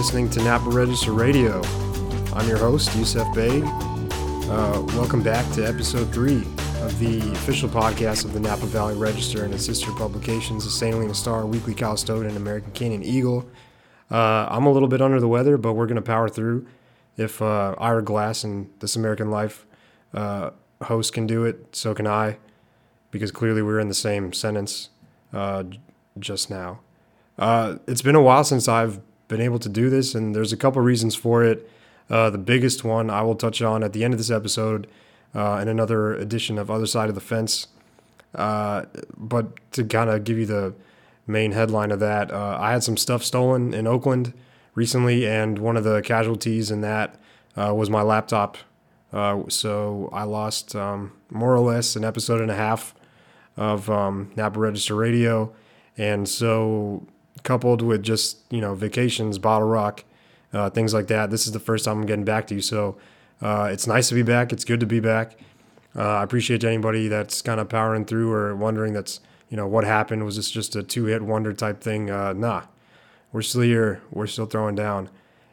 listening to Napa Register Radio. I'm your host, Yousef Baig. Uh, welcome back to episode three of the official podcast of the Napa Valley Register and its sister publications, the St. Helena Star, Weekly Calistogan, and American Canyon Eagle. Uh, I'm a little bit under the weather, but we're going to power through. If uh, Ira Glass and This American Life uh, host can do it, so can I, because clearly we're in the same sentence uh, just now. Uh, it's been a while since I've been able to do this, and there's a couple reasons for it. Uh, the biggest one I will touch on at the end of this episode uh, in another edition of Other Side of the Fence. Uh, but to kind of give you the main headline of that, uh, I had some stuff stolen in Oakland recently, and one of the casualties in that uh, was my laptop. Uh, so I lost um, more or less an episode and a half of um, Napa Register Radio. And so coupled with just you know vacations, bottle rock, uh, things like that. This is the first time I'm getting back to you, so uh, it's nice to be back. It's good to be back. Uh, I appreciate anybody that's kind of powering through or wondering that's you know what happened. Was this just a two hit wonder type thing? Uh, nah, we're still here. We're still throwing down.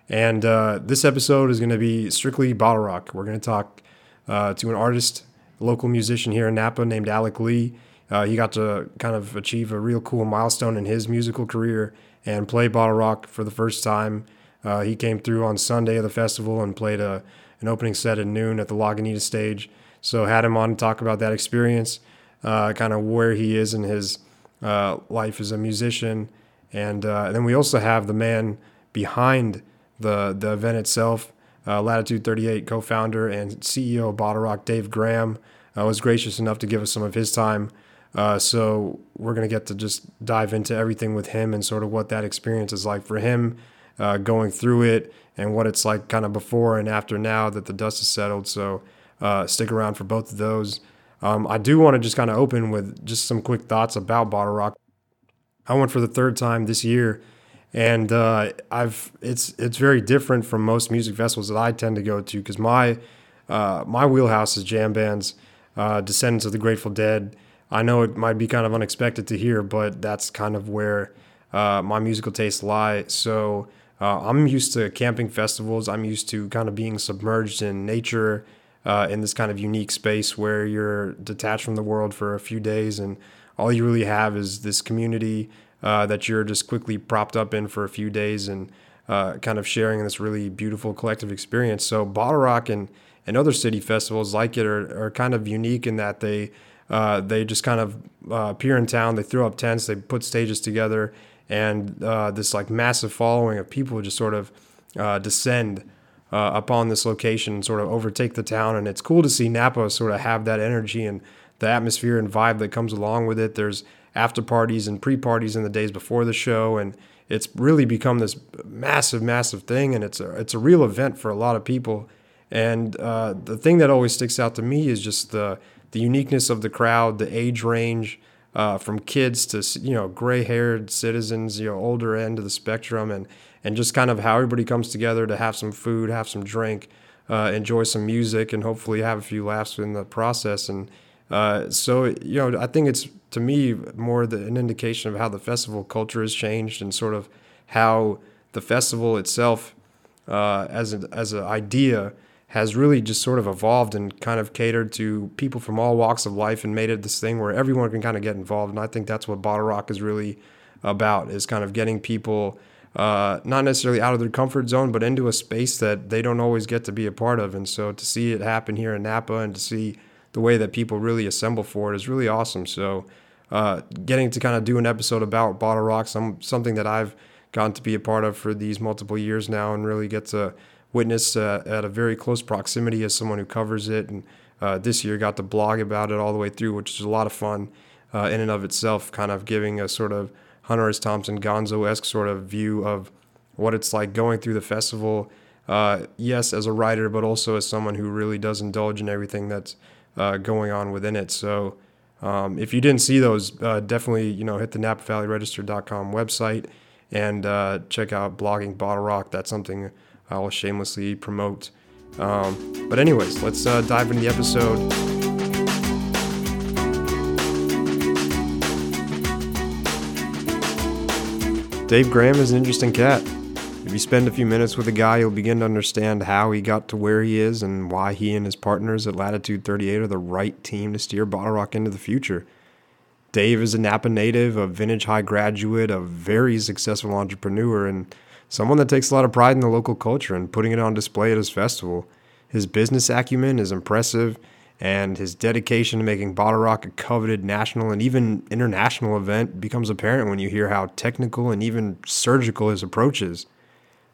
And uh, this episode is going to be strictly bottle rock. We're going to talk uh, to an artist, local musician here in Napa named Alec Lee. Uh, he got to kind of achieve a real cool milestone in his musical career and play bottle rock for the first time. Uh, he came through on Sunday of the festival and played a, an opening set at noon at the Lagunitas stage. So had him on to talk about that experience, uh, kind of where he is in his uh, life as a musician, and, uh, and then we also have the man behind the the event itself, uh, Latitude 38 co-founder and CEO of Bottle Rock, Dave Graham, was gracious enough to give us some of his time uh, so we're going to get to just dive into everything with him and sort of what that experience is like for him uh, going through it and what it's like kind of before and after now that the dust has settled. So uh, stick around for both of those. Um, I do want to just kind of open with just some quick thoughts about Bottle Rock. I went for the third time this year, and uh, I've it's it's very different from most music festivals that I tend to go to because my uh, my wheelhouse is jam bands, uh, Descendants of the Grateful Dead. I know it might be kind of unexpected to hear, but that's kind of where uh, my musical tastes lie. So uh, I'm used to camping festivals. I'm used to kind of being submerged in nature uh, in this kind of unique space where you're detached from the world for a few days and all you really have is this community uh, that you're just quickly propped up in for a few days and uh, kind of sharing this really beautiful collective experience. So Bottle Rock and, and other city festivals like it are, are kind of unique in that they uh, they just kind of uh, appear in town. They throw up tents. They put stages together, and uh, this like massive following of people just sort of uh, descend uh, upon this location and sort of overtake the town. And it's cool to see Napa sort of have that energy and the atmosphere and vibe that comes along with it. There's after parties and pre parties in the days before the show, and it's really become this massive, massive thing. And it's a it's a real event for a lot of people. And uh, the thing that always sticks out to me is just the the uniqueness of the crowd, the age range, uh, from kids to you know gray-haired citizens, you know older end of the spectrum, and and just kind of how everybody comes together to have some food, have some drink, uh, enjoy some music, and hopefully have a few laughs in the process. And uh, so you know, I think it's to me more the, an indication of how the festival culture has changed and sort of how the festival itself, uh, as an as an idea has really just sort of evolved and kind of catered to people from all walks of life and made it this thing where everyone can kind of get involved. And I think that's what Bottle Rock is really about is kind of getting people uh, not necessarily out of their comfort zone, but into a space that they don't always get to be a part of. And so to see it happen here in Napa and to see the way that people really assemble for it is really awesome. So uh, getting to kind of do an episode about Bottle Rock, some, something that I've gotten to be a part of for these multiple years now and really get to witnessed uh, at a very close proximity as someone who covers it. And uh, this year got to blog about it all the way through, which is a lot of fun uh, in and of itself, kind of giving a sort of Hunter S. Thompson Gonzo esque sort of view of what it's like going through the festival. Uh, yes, as a writer, but also as someone who really does indulge in everything that's uh, going on within it. So, um, if you didn't see those, uh, definitely you know hit the NapaValleyRegister.com website and check out blogging Bottle Rock. That's something I'll shamelessly promote. Um, but, anyways, let's uh, dive into the episode. Dave Graham is an interesting cat. If you spend a few minutes with a guy, you'll begin to understand how he got to where he is and why he and his partners at Latitude 38 are the right team to steer BottleRock into the future. Dave is a Napa native, a vintage high graduate, a very successful entrepreneur, and someone that takes a lot of pride in the local culture and putting it on display at his festival. His business acumen is impressive, and his dedication to making Bottle Rock a coveted national and even international event becomes apparent when you hear how technical and even surgical his approach is.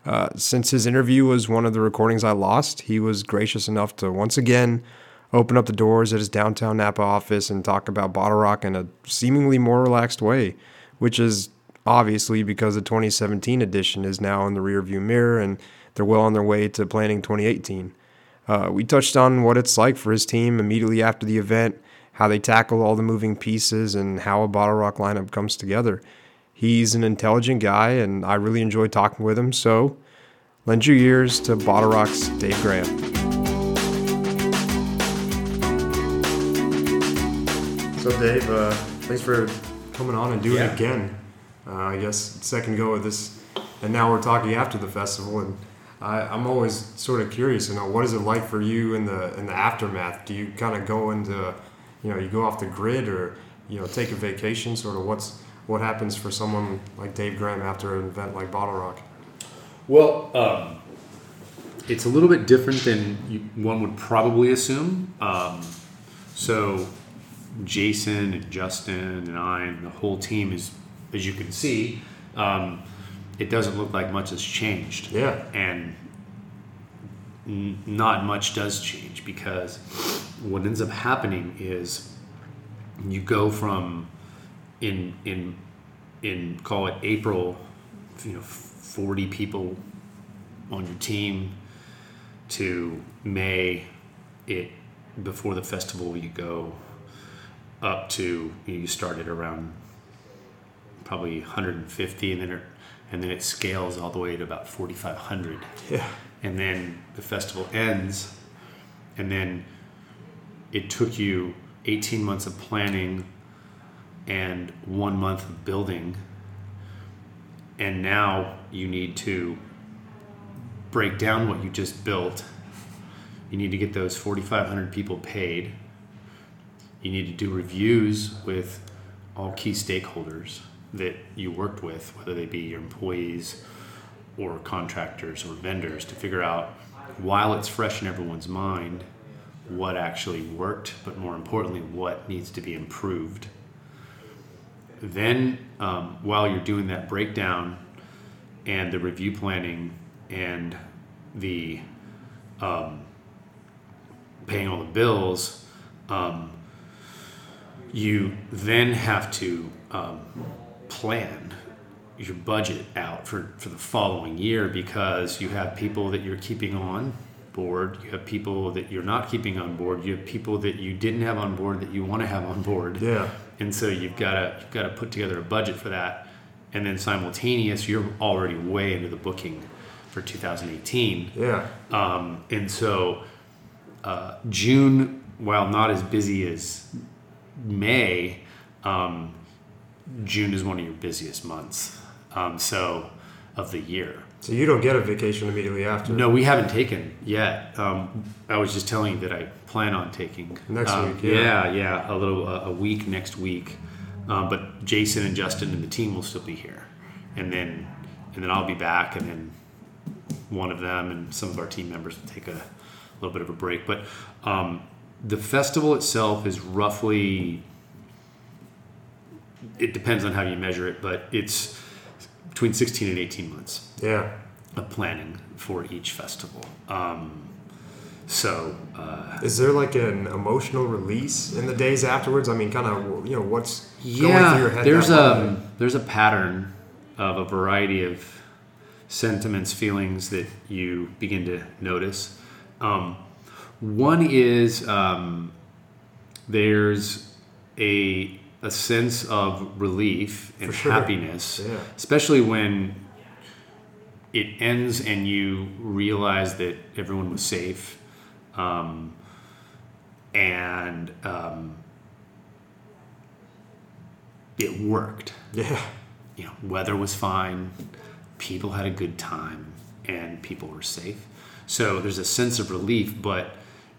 Uh, since his interview was one of the recordings I lost, he was gracious enough to once again open up the doors at his downtown Napa office and talk about Bottle Rock in a seemingly more relaxed way, which is obviously because the 2017 edition is now in the rearview mirror and they're well on their way to planning 2018. Uh, we touched on what it's like for his team immediately after the event, how they tackle all the moving pieces, and how a Bottle Rock lineup comes together. He's an intelligent guy, and I really enjoy talking with him. So, lend your ears to Bottle Rock's Dave Graham. So, Dave, uh, thanks for coming on and doing yeah. it again. Uh, I guess second go of this, and now we're talking after the festival and I, am always sort of curious, you know, what is it like for you in the in the aftermath? Do you kind of go into, you know, you go off the grid or you know take a vacation? Sort of what's what happens for someone like Dave Graham after an event like Bottle Rock? Well, um, it's a little bit different than you, one would probably assume. Um, so, Jason and Justin and I and the whole team is, as you can see. Um, it doesn't look like much has changed. Yeah. And n- not much does change because what ends up happening is you go from in in in call it April, you know, 40 people on your team to May it before the festival you go up to you, know, you started around probably 150 and then it and then it scales all the way to about 4,500. Yeah. And then the festival ends, and then it took you 18 months of planning and one month of building, and now you need to break down what you just built. You need to get those 4,500 people paid. You need to do reviews with all key stakeholders that you worked with, whether they be your employees or contractors or vendors, to figure out while it's fresh in everyone's mind what actually worked, but more importantly, what needs to be improved. Then, um, while you're doing that breakdown and the review planning and the um, paying all the bills, um, you then have to um, plan your budget out for, for the following year because you have people that you're keeping on board, you have people that you're not keeping on board, you have people that you didn't have on board that you want to have on board. Yeah. And so you've got to you've got to put together a budget for that. And then simultaneous, you're already way into the booking for 2018. Yeah. Um, and so uh, June, while not as busy as May, um, June is one of your busiest months. Um, so of the year. So you don't get a vacation immediately after. No, we haven't taken yet. Um, I was just telling you that I plan on taking next um, week. Yeah. yeah, yeah, a little uh, a week next week. Um, but Jason and Justin and the team will still be here, and then and then I'll be back, and then one of them and some of our team members will take a little bit of a break. But um, the festival itself is roughly it depends on how you measure it, but it's between 16 and 18 months. Yeah. Of planning for each festival. Um, so, uh, is there like an emotional release in the days afterwards? I mean, kind of, you know, what's yeah, There's a there's a pattern of a variety of sentiments, feelings that you begin to notice. Um, one is um, there's a a sense of relief and sure. happiness, yeah. especially when it ends and you realize that everyone was safe um, and um, it worked. Yeah. You know, weather was fine, people had a good time, and people were safe. So there's a sense of relief, but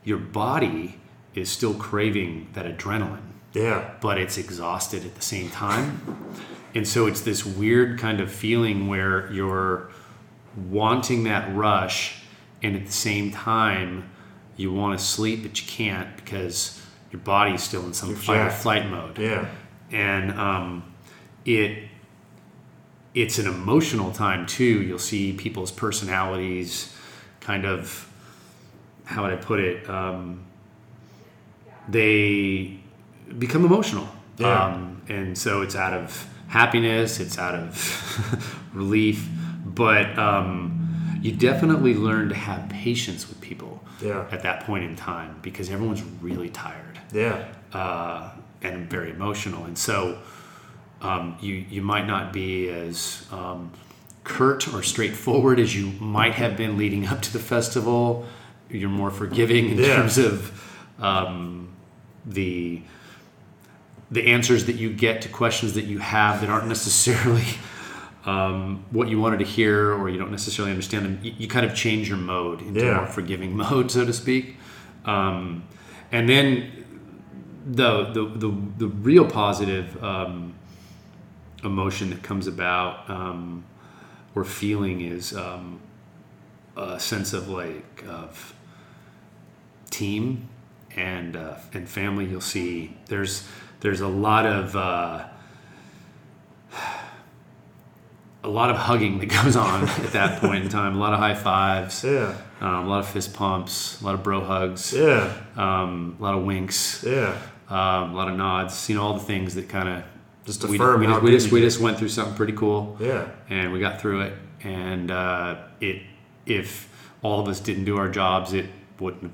your body is still craving that adrenaline, Yeah. but it's exhausted at the same time. And so it's this weird kind of feeling where you're wanting that rush, and at the same time, you want to sleep, but you can't because your body's still in some You're fight or flight mode Yeah. and um, it it's an emotional time too. You'll see people's personalities, kind of how would I put it? Um, they become emotional, Yeah. um, and so it's out of happiness, it's out of relief, but um, you definitely learn to have patience with people Yeah. at that point in time because everyone's really tired Yeah. uh, and very emotional. And so um, you you might not be as um, curt or straightforward as you might have been leading up to the festival. You're more forgiving in Yeah. terms of um, the the answers that you get to questions that you have that aren't necessarily um, what you wanted to hear or you don't necessarily understand them. You, you kind of change your mode into Yeah. a more forgiving mode, so to speak. Um, and then the the the, the real positive um, emotion that comes about um, or feeling is um, a sense of like of team and uh, and family. You'll see there's there's a lot of uh, a lot of hugging that goes on at that point in time. A lot of high fives, Yeah. um, a lot of fist pumps, a lot of bro hugs, Yeah. um, a lot of winks Yeah. um, a lot of nods, you know, all the things that kind of Just we, affirm we, just, we just we just went through something pretty cool, Yeah. and we got through it. And uh, it if all of us didn't do our jobs, it wouldn't have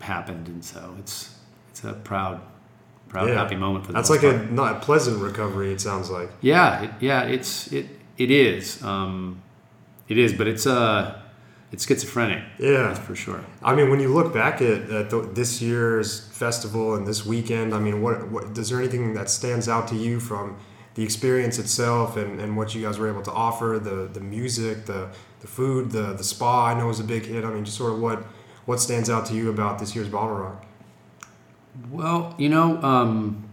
happened. And so it's it's a proud, proud, Yeah. happy moment for the That's like part. a not a pleasant recovery. It sounds like. yeah, it, yeah, it's it it is, um, it is, but it's uh it's schizophrenic, Yeah. that's for sure. I mean, when you look back at, at the, this year's festival and this weekend, I mean, what, what is there anything that stands out to you from the experience itself and, and what you guys were able to offer? The the music, the the food, the the spa. I know was a big hit. I mean, just sort of what what stands out to you about this year's Bottle Rock? Well, you know, um,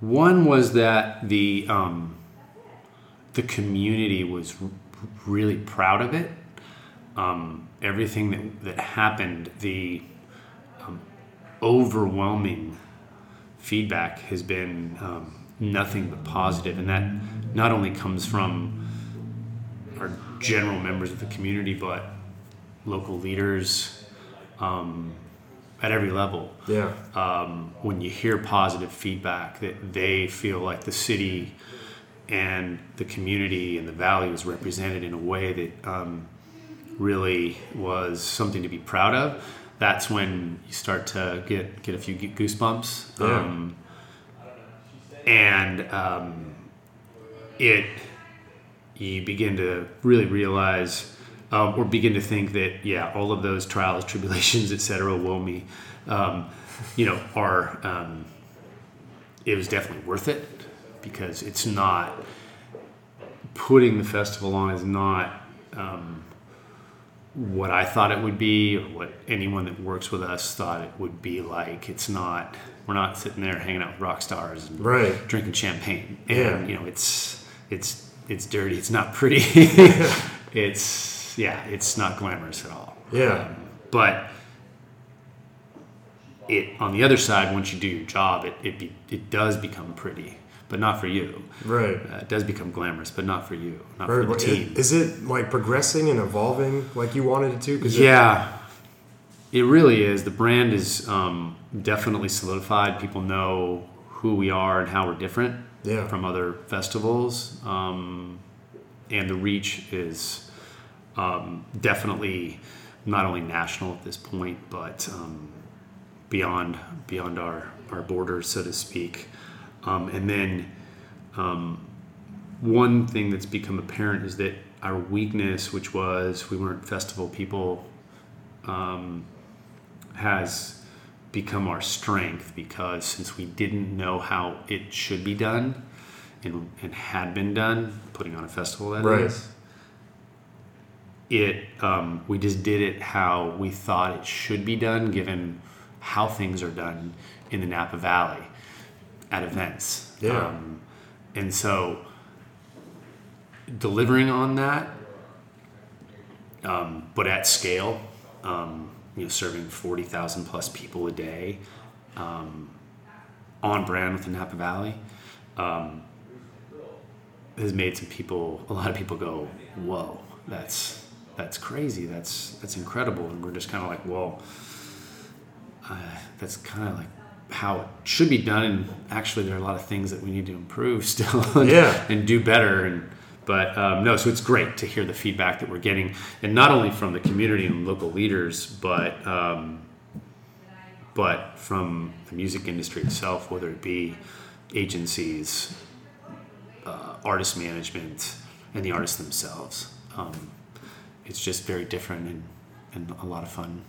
one was that the um, the community was r- really proud of it. Um, everything that that happened, the um, overwhelming feedback has been um, nothing but positive, and that not only comes from our general members of the community, but local leaders um, at every level Yeah. um, when you hear positive feedback that they feel like the city and the community and the valley was represented in a way that um, really was something to be proud of. That's when you start to get get a few goosebumps, Yeah. um, and um, it you begin to really realize um, or begin to think that yeah all of those trials tribulations etc woe me um, you know are um, it was definitely worth it because it's not putting the festival on is not um, what I thought it would be or what anyone that works with us thought it would be like it's not we're not sitting there hanging out with rock stars and Right. drinking champagne and Yeah. you know it's it's it's dirty it's not pretty it's yeah it's not glamorous at all Yeah. Um, but it on the other side once you do your job it it, be, it does become pretty but not for you Right. uh, it does become glamorous but not for you not Right. for the team Is it like progressing and evolving like you wanted it to? 'Cause yeah it really is the brand is um, definitely solidified people know who we are and how we're different Yeah. from other festivals um, and the reach is um, definitely not only national at this point but um, beyond beyond our, our borders so to speak um, and then um, one thing that's become apparent is that our weakness which was we weren't festival people um, has become our strength because since we didn't know how it should be done and, and had been done, putting on a festival that is, Right. It um, we just did it how we thought it should be done, given how things are done in the Napa Valley at events. Yeah. Um, and so delivering on that, um, but at scale, um, you know, serving 40,000 plus people a day um, on brand with the Napa Valley um, has made some people, a lot of people go, whoa, that's, that's crazy. That's, that's incredible. And we're just kind of like, well, uh, that's kind of like how it should be done. And actually, there are a lot of things that we need to improve still, and, Yeah. and do better. And but um, no, so it's great to hear the feedback that we're getting, and not only from the community and local leaders, but um, but from the music industry itself, whether it be agencies, uh, artist management, and the artists themselves. Um, it's just very different and, and a lot of fun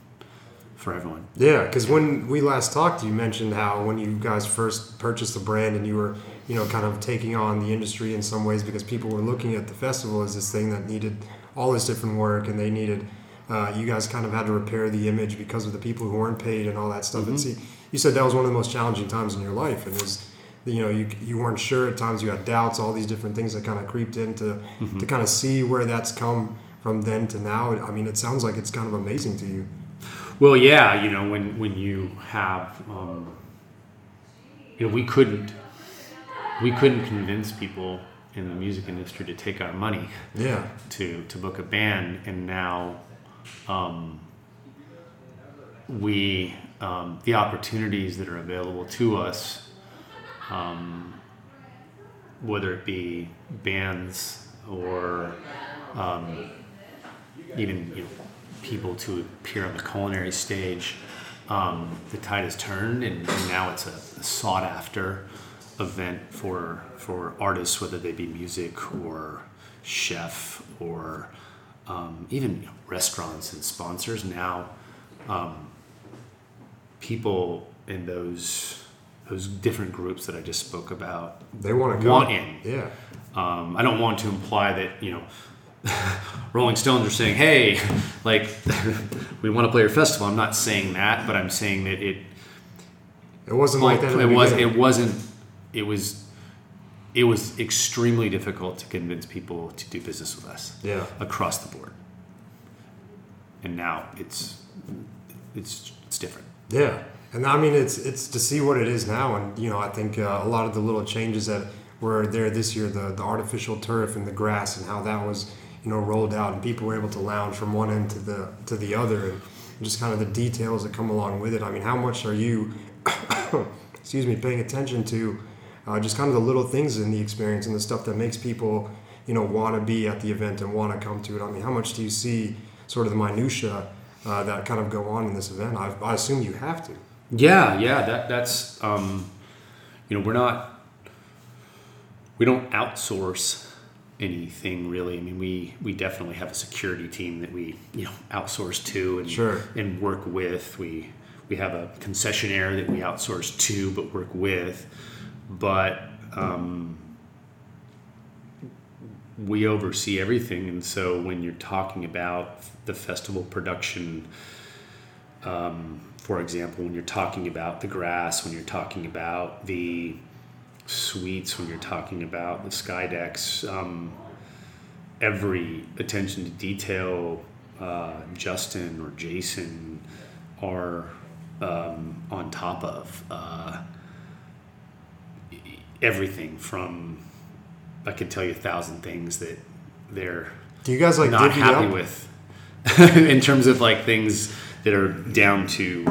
for everyone. Yeah, because when we last talked, you mentioned how when you guys first purchased the brand and you were, you know, kind of taking on the industry in some ways because people were looking at the festival as this thing that needed all this different work and they needed, uh, you guys kind of had to repair the image because of the people who weren't paid and all that stuff. And see, you said that was one of the most challenging times in your life, and it was, you know, you you weren't sure at times, you had doubts, all these different things that kind of creeped in to to kind of see where that's come from then to now. I mean, it sounds like it's kind of amazing to you. Well, yeah, you know, when when you have, um, you know, we couldn't we couldn't convince people in the music industry to take our money Yeah. to to book a band, and now um, we um, the opportunities that are available to us, um, whether it be bands or um, even you know, people to appear on the culinary stage, um, the tide has turned, and, and now it's a, a sought after event for for artists, whether they be music or chef or um, even you know, restaurants and sponsors. Now, um, people in those those different groups that I just spoke about They want to go. want in. Yeah. Um, I don't want to imply that you know Rolling Stones are saying, "Hey, like we want to play your festival." I'm not saying that, but I'm saying that it It wasn't like that. it was beginning. it wasn't it was it was extremely difficult to convince people to do business with us Yeah. across the board. And now it's it's it's different. Yeah, and I mean it's it's to see what it is now, and you know I think uh, a lot of the little changes that were there this year, the the artificial turf and the grass, and how that was you know rolled out, and people were able to lounge from one end to the to the other, and just kind of the details that come along with it. I mean, how much are you, excuse me, paying attention to? Uh, just kind of the little things in the experience and the stuff that makes people, you know, want to be at the event and want to come to it. I mean, how much do you see sort of the minutia uh, that kind of go on in this event? I, I assume you have to. Yeah, yeah, that that's um, you know, we're not we don't outsource anything really. I mean, we we definitely have a security team that we you know outsource to and Sure. and work with. We we have a concessionaire that we outsource to but work with, but um, we oversee everything. And so when you're talking about the festival production um, for example, when you're talking about the grass, when you're talking about the suites, when you're talking about the sky decks, um, every attention to detail, uh, Justin or Jason are um, on top of uh, everything from. I could tell you a thousand things that they're Do you guys like not happy up? with in terms of like things that are down to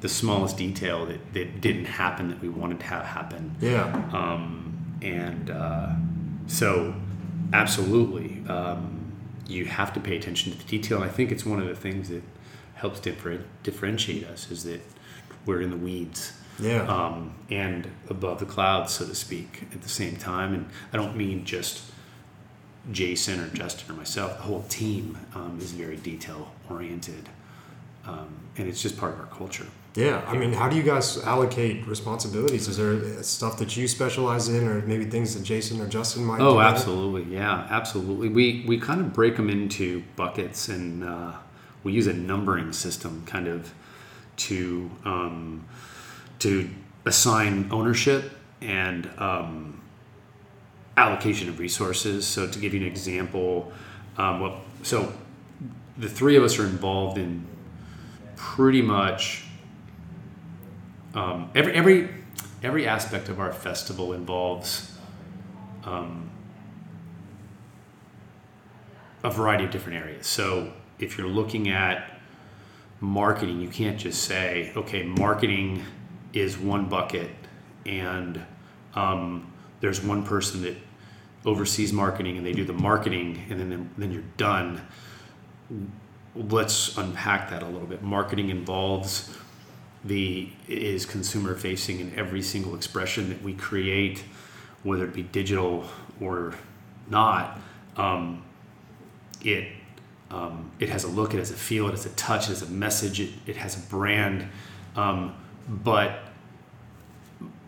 the smallest detail that, that didn't happen that we wanted to have happen Yeah, um, and uh, so absolutely um, you have to pay attention to the detail and i think it's one of the things that helps differ- differentiate us is that we're in the weeds yeah, um, and above the clouds, so to speak, at the same time. And I don't mean just Jason or Justin or myself. The whole team um, is very detail oriented. um, and it's just part of our culture. Yeah, I mean, how do you guys allocate responsibilities? Is there stuff that you specialize in, or maybe things that Jason or Justin might? Oh, do? absolutely, yeah, absolutely. We we kind of break them into buckets, and uh, we use a numbering system, kind of, to um, to assign ownership and um, allocation of resources. So, to give you an example, um, well, so the three of us are involved in pretty much um, every every every aspect of our festival involves um, a variety of different areas. So if you're looking at marketing, you can't just say, okay, marketing is one bucket, and um, there's one person that oversees marketing, and they do the marketing, and then then you're done. Let's unpack that a little bit. Marketing involves the is consumer facing in every single expression that we create, whether it be digital or not. Um, it um, it has a look, it has a feel, it has a touch, it has a message, it, it has a brand, um, but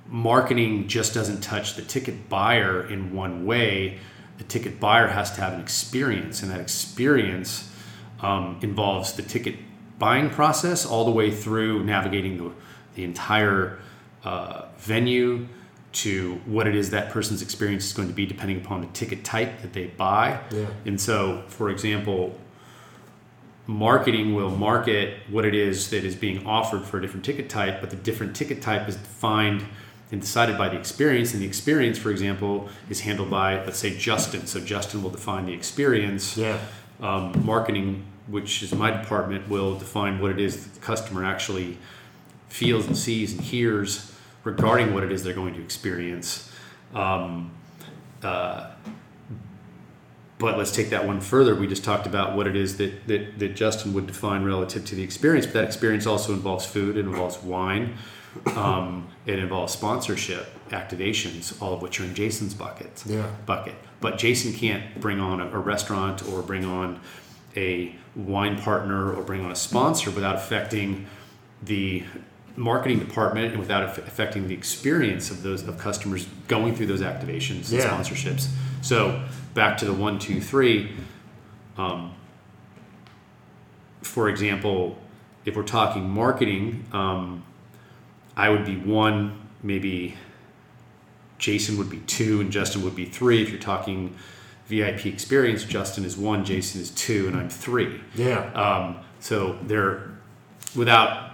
marketing just doesn't touch the ticket buyer in one way. The ticket buyer has to have an experience, and that experience um, involves the ticket buying process all the way through navigating the, the entire uh, venue to what it is that person's experience is going to be depending upon the ticket type that they buy. Yeah. And so, for example, marketing will market what it is that is being offered for a different ticket type, but the different ticket type is defined and decided by the experience. And the experience, for example, is handled by, let's say, Justin. So Justin will define the experience. Yeah. Um, marketing, which is my department, will define what it is that the customer actually feels and sees and hears regarding what it is they're going to experience. Um, uh, but let's take that one further. We just talked about what it is that, that, that Justin would define relative to the experience, but that experience also involves food, it involves wine, um, it involves sponsorship, activations, all of which are in Jason's bucket. Yeah. Bucket. But Jason can't bring on a, a restaurant or bring on a wine partner or bring on a sponsor without affecting the marketing department and without aff- affecting the experience of those of customers going through those activations and Yeah. sponsorships. So back to the one, two, three. Um, for example, if we're talking marketing, um, I would be one, maybe Jason would be two, and Justin would be three. If you're talking VIP experience, Justin is one, Jason is two, and I'm three. Yeah. Um, so they're without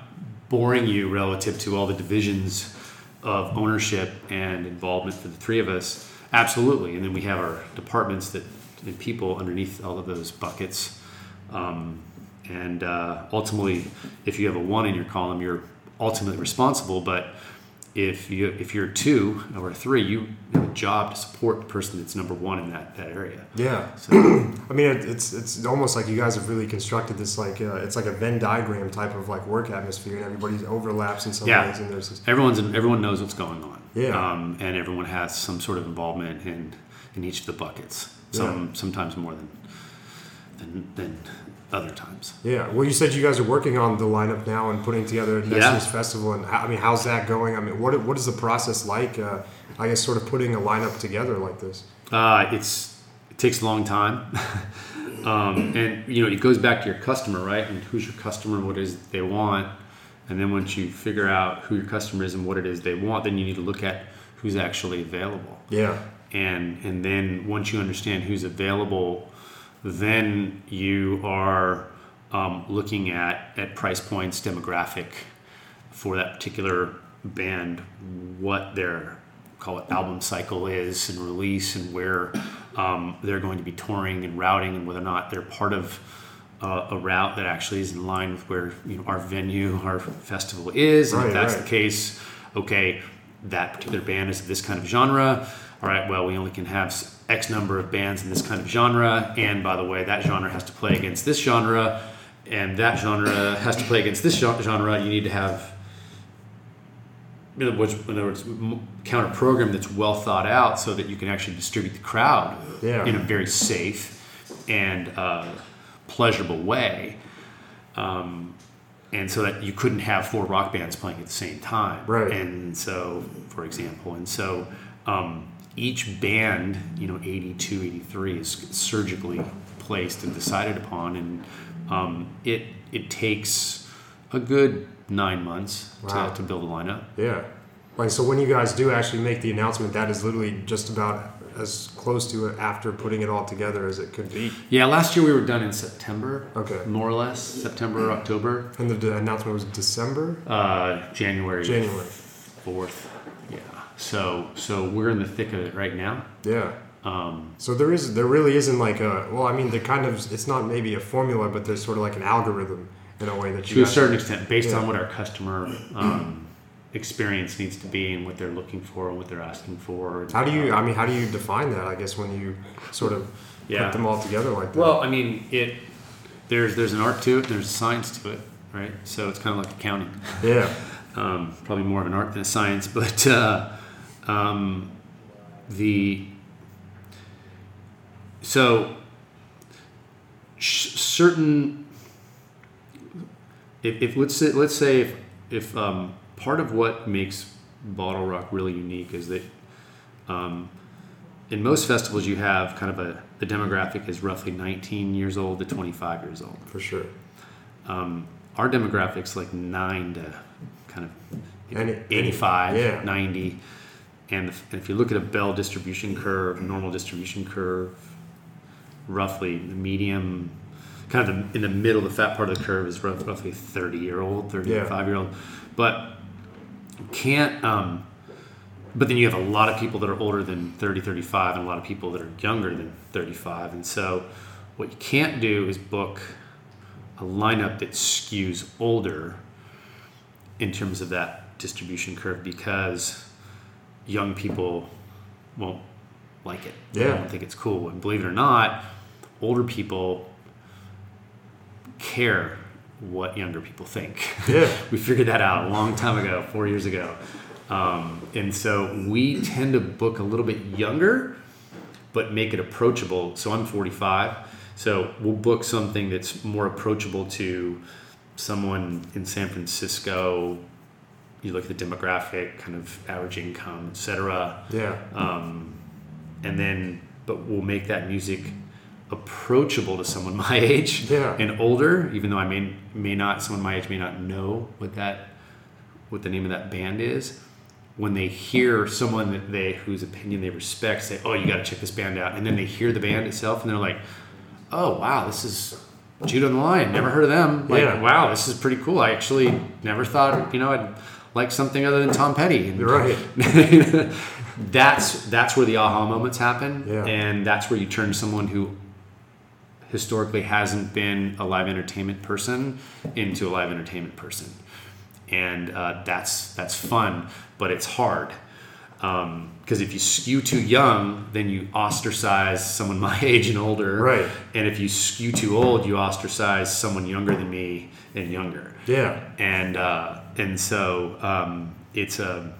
boring you relative to all the divisions of ownership and involvement for the three of us. Absolutely, and then we have our departments that and people underneath all of those buckets. Um, and uh, ultimately, if you have a one in your column, you're ultimately responsible. But if you if you're two or three, you have a job to support the person that's number one in that, that area. Yeah. So I mean, it, it's it's almost like you guys have really constructed this like uh, it's like a Venn diagram type of like work atmosphere, and everybody overlaps in some Yeah. ways, and there's this. everyone's everyone knows what's going on. Yeah. Um, and everyone has some sort of involvement in in each of the buckets. Some sometimes more than than than other times. Yeah. Well, you said you guys are working on the lineup now and putting together next Yeah. year's festival, and how, I mean, how's that going? I mean, what what is the process like? Uh, I guess sort of putting a lineup together like this. Uh, it's it takes a long time, um, and you know it goes back to your customer, right? And who's your customer? What is they want, and then once you figure out who your customer is and what it is they want, then you need to look at who's actually available. Yeah. and and then once you understand who's available, then you are um, looking at at price points, demographic for that particular band, what their call it album cycle is and release, and where um, they're going to be touring and routing, and whether or not they're part of uh, a route that actually is in line with where you know our venue, our festival is, and Right, if that's right. the case, okay, that particular band is this kind of genre. All right, well, we only can have X number of bands in this kind of genre, and by the way, that genre has to play against this genre, and that genre has to play against this genre. You need to have, in other words, in other words counter program that's well thought out so that you can actually distribute the crowd Yeah. in a very safe and uh, pleasurable way. Um, and so that you couldn't have four rock bands playing at the same time. Right. And so, for example, and so um, each band, you know, 82, 83 is surgically placed and decided upon, and um, it it takes a good nine months Wow. to, to build a lineup. Yeah. Like so when you guys do actually make the announcement, that is literally just about as close to it after putting it all together as it could be. Yeah, last year we were done in September. Okay. More or less September, October, And the, the announcement was December, uh, January. January. fourth. So so we're in the thick of it right now. Yeah. Um, So there is there really isn't like a well, I mean, there kind of it's not maybe a formula, but there's sort of like an algorithm in a way that you to a certain extent, based Yeah. on what our customer um, experience needs to be and what they're looking for and what they're asking for. How do you? I mean, how do you define that? I guess when you sort of Yeah. put them all together like that. Well, I mean, it. There's there's an art to it. There's a science to it, right? So it's kind of like accounting. yeah, um, probably more of an art than a science, but uh, um, the so sh- certain if, if let's say let's say if if um, part of what makes bottle rock really unique is that um, in most festivals you have kind of a the demographic is roughly 19 years old to 25 years old for sure. um, our demographics like 9 to kind of you know, Any- 85 yeah. 90 and if, and if you look at a bell distribution curve normal distribution curve roughly the medium kind of the, in the middle the fat part of the curve is rough, roughly 30 year old 35 year old but you can't um, but then you have a lot of people that are older than 30 35 and a lot of people that are younger than 35 and so what you can't do is book a lineup that skews older in terms of that distribution curve because young people won't like it. They Yeah. won't think it's cool. And believe it or not, older people care what younger people think. Yeah. we figured that out a long time ago, four years ago. Um, and so we tend to book a little bit younger, but make it approachable. So I'm 45. So we'll book something that's more approachable to someone in San Francisco. You look at the demographic, kind of average income, etc. Yeah, Um, and then, but we'll make that music approachable to someone my age Yeah. and older. Even though I may may not, someone my age may not know what that, what the name of that band is. When they hear someone that they whose opinion they respect say, "Oh, you got to check this band out," and then they hear the band itself and they're like, "Oh, wow, this is." Judah and the Lion, never heard of them. Like, Yeah. wow, this is pretty cool. I actually never thought, you know, I'd like something other than Tom Petty. And right. that's that's where the aha moments happen Yeah. and that's where you turn someone who historically hasn't been a live entertainment person into a live entertainment person and uh, that's that's fun but it's hard because if you skew too young then you ostracize someone my age and older Right. and if you skew too old you ostracize someone younger than me and younger Yeah, and uh, and so um, it's a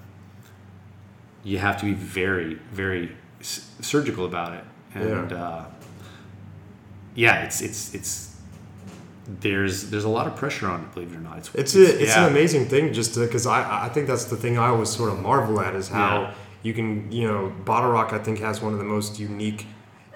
you have to be very very s- surgical about it and Yeah. uh, yeah it's it's it's there's there's a lot of pressure on it believe it or not it's it's a, it's yeah. an amazing thing just because I I think that's the thing I always sort of marvel at is how Yeah. you can you know bottle rock I think has one of the most unique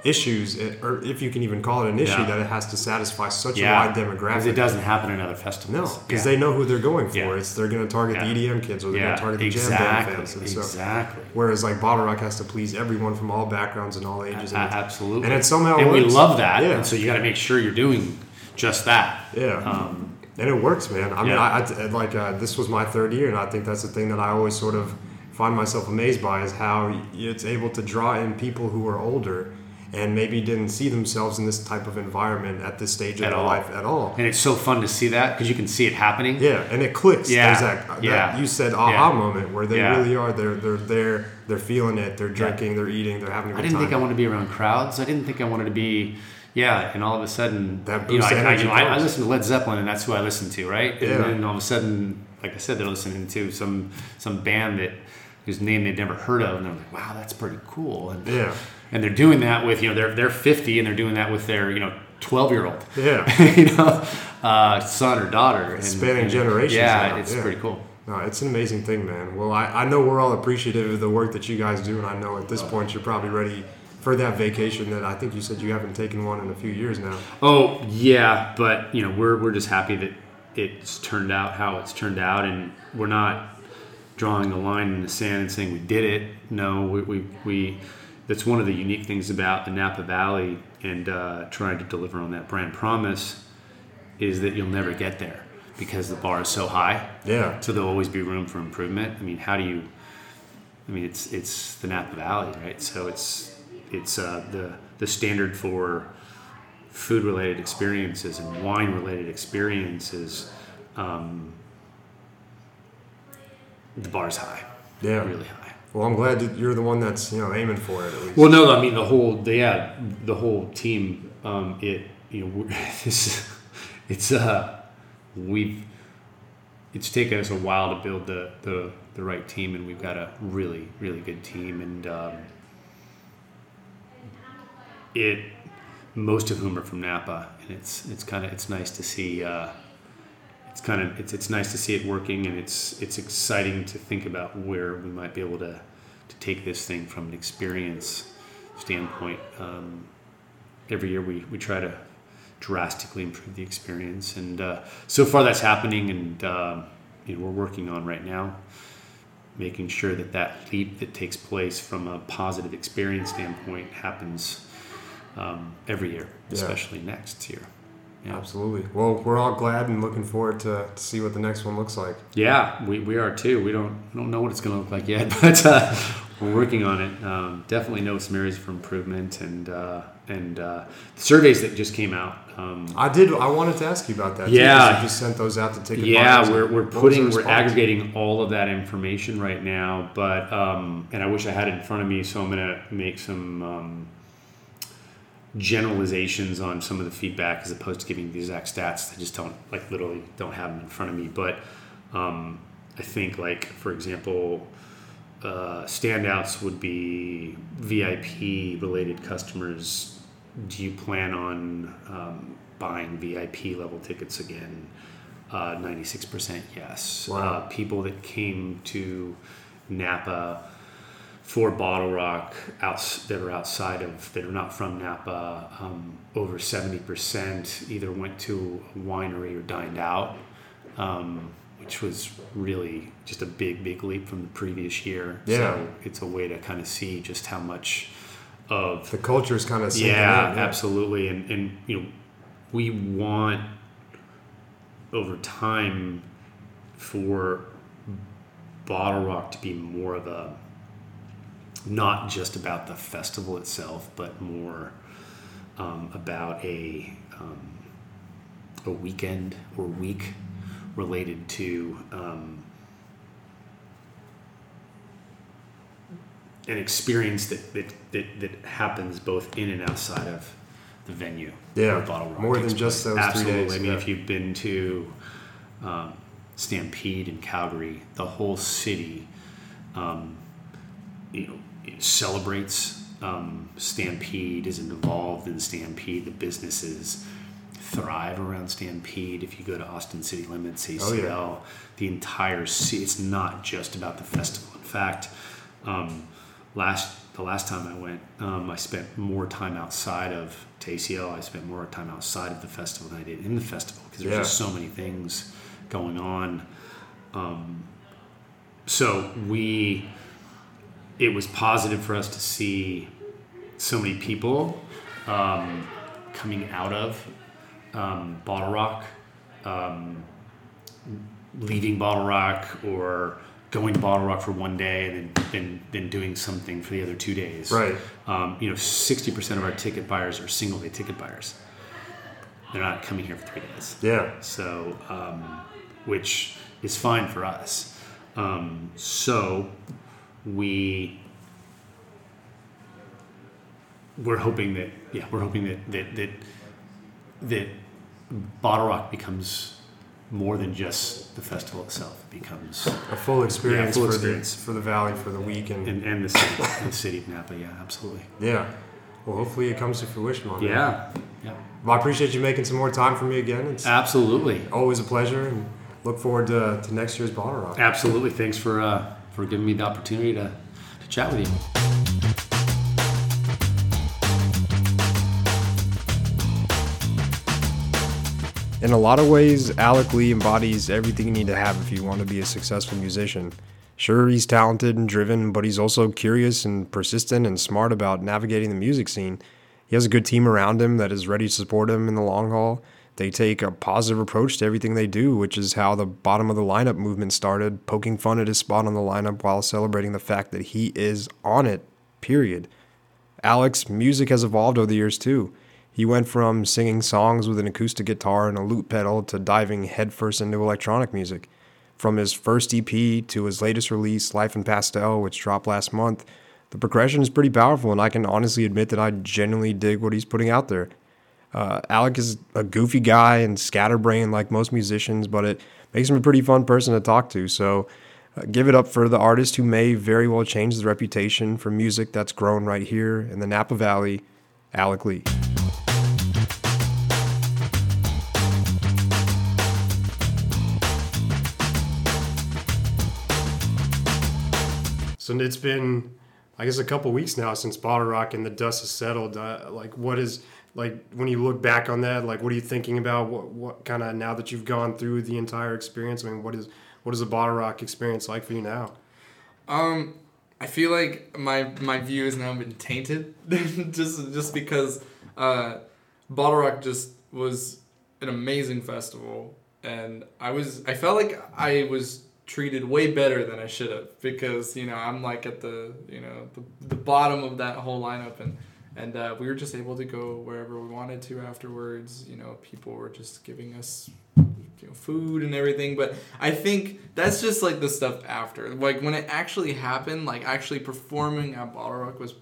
issues or if you can even call it an issue Yeah. that it has to satisfy such yeah a wide because demographic. it doesn't happen in other No, festivals because Yeah. they know who they're going for. It's they're going to target the EDM kids or they're going to target the jam band fans. And so, exactly whereas like bottle rock has to please everyone from all backgrounds and all ages. A- And, absolutely and it somehow and we love that Yeah. and so you got to make sure you're doing just that yeah. um, and it works, man. I mean. I, I like uh, this was my third year, and I think that's the thing that I always sort of find myself amazed by is how it's able to draw in people who are older and maybe didn't see themselves in this type of environment at this stage of At their all. life at all. and it's so fun to see that because you can see it happening Yeah, and it clicks. Yeah, There's that, that yeah, you said aha yeah. moment where they Yeah. really are. They're they're there. They're feeling it. They're drinking. They're eating. They're having a good I didn't time. think I wanted to be around crowds. I didn't think I wanted to be, yeah. And all of a sudden, That you know, I, I, you know, I, I listen to Led Zeppelin, and that's who I listen to, right? And Yeah. then all of a sudden, like I said, they're listening to some some band that whose name they'd never heard of, and they're like, wow, that's pretty cool. And Yeah. And they're doing that with you know they're they're 50 and they're doing that with their you know 12 year old, Yeah. you know, uh, son or daughter. And, spanning and- generations Yeah, now, it's yeah. pretty cool. No, it's an amazing thing, man. Well, I, I know we're all appreciative of the work that you guys do, and I know at this point you're probably ready for that vacation that I think you said you haven't taken one in a few years now. Oh yeah, but you know we're we're just happy that it's turned out how it's turned out, and we're not drawing a line in the sand and saying we did it. No, we we, we that's one of the unique things about the Napa Valley and uh, trying to deliver on that brand promise is that you'll never get there because the bar is so high. Yeah. So there'll always be room for improvement. I mean, how do you? I mean, it's it's the Napa Valley, right? So it's it's uh, the the standard for food related experiences and wine related experiences. Um, the bar's high, Yeah. really high. Well, I'm glad that you're the one that's you know aiming for it at least. Well, no, I mean the whole, the, yeah, the whole team. Um, it, you know, it's uh, we've, it's taken us a while to build the the the right team, and we've got a really really good team, and um, it, most of whom are from Napa, and it's it's kind of it's nice to see. Uh, it's kind of it's, it's nice to see it working and it's it's exciting to think about where we might be able to to take this thing from an experience standpoint um, every year we, we try to drastically improve the experience and uh, so far that's happening and um, you know we're working on right now making sure that that leap that takes place from a positive experience standpoint happens um, every year Yeah. especially next year yeah. Absolutely. Well, we're all glad and looking forward to, to see what the next one looks like. Yeah, we, we are too. We don't we don't know what it's going to look like yet, but uh, we're working on it. Um, definitely know some areas for improvement, and uh, and uh, the surveys that just came out. Um, I did. I wanted to ask you about that. too, Yeah. You just sent those out to take. yeah, we're, we're putting we're aggregating. aggregating all of that information right now, but um, and I wish I had it in front of me, so I'm gonna make some um, generalizations on some of the feedback as opposed to giving the exact stats. I just don't like literally don't have them in front of me, but um, I think like for example, uh, standouts would be VIP related customers. Do you plan on um, buying VIP level tickets again? Uh, 96% yes. Wow. Uh, people that came to Napa for Bottle Rock outs, that are outside of, that are not from Napa, um, over 70% either went to a winery or dined out, um, which was really just a big, big leap from the previous year. Yeah. So it's a way to kind of see just how much of The culture is kind of sinking yeah, absolutely. And and you know, we want over time for Bottle Rock to be more of a not just about the festival itself, but more um, about a um, a weekend or week related to um, an experience that, that, that, that happens both in and outside of the venue. Yeah, Bottle Rock more than just those three Absolutely. days, I mean, yeah. if you've been to um, Stampede in Calgary, the whole city, um, you know, celebrates um, Stampede, is involved in Stampede. The businesses thrive around Stampede. If you go to Austin City Limits, ACL, Oh, yeah. the entire city. It's not just about the festival. In fact, um, last the last time I went, um, I spent more time outside of ACL. I spent more time outside of the festival than I did in the festival because there's Yeah. just so many things going on. Um, so we, it was positive for us to see so many people um, coming out of um, Bottle Rock, um, leaving Bottle Rock, or going to Bottle Rock for one day and then, then, then doing something for the other two days. Right. Um, you know, 60% of our ticket buyers are single day ticket buyers. They're not coming here for three days. Yeah. So, um, which is fine for us. Um, so, we we're hoping that yeah, we're hoping that that that that Bottle Rock becomes more than just the festival itself. It becomes A full experience, full for experience. the for the valley for the week and, and, and the city, the city of Napa. Yeah, absolutely. yeah. Well, hopefully it comes to fruition. Man. Yeah. Yeah. Well, I appreciate you making some more time for me again. It's absolutely always a pleasure, and look forward to, to next year's Bottle Rock. Absolutely. Thanks for uh, for giving me the opportunity to, to chat with you. In a lot of ways, Alec Lee embodies everything you need to have if you want to be a successful musician. Sure, he's talented and driven, but he's also curious and persistent and smart about navigating the music scene. He has a good team around him that is ready to support him in the long haul. They take a positive approach to everything they do, which is how the bottom of the lineup movement started, poking fun at his spot on the lineup while celebrating the fact that he is on it, period. Alec's music has evolved over the years too. He went from singing songs with an acoustic guitar and a loop pedal to diving headfirst into electronic music. From his first EP to his latest release, Life in Pastel, which dropped last month, the progression is pretty powerful, and I can honestly admit that I genuinely dig what he's putting out there. Uh, Alec is a goofy guy and scatterbrained like most musicians, but it makes him a pretty fun person to talk to. So uh, give it up for the artist who may very well change the reputation for music that's grown right here in the Napa Valley, Alec Lee. So it's been, I guess, a couple weeks now since Bottle Rock and the dust has settled. Uh, like, what is like when you look back on that? Like, what are you thinking about? What what kind of now that you've gone through the entire experience? I mean, what is what is the Bottle Rock experience like for you now? Um, I feel like my my view has now been tainted, just just because uh, Bottle Rock just was an amazing festival, and I was I felt like I was treated way better than I should have because you know I'm like at the you know the, the bottom of that whole lineup and and uh, we were just able to go wherever we wanted to afterwards. You know, people were just giving us you know, food and everything. But I think that's just like the stuff after. Like when it actually happened, like actually performing at Bottle Rock was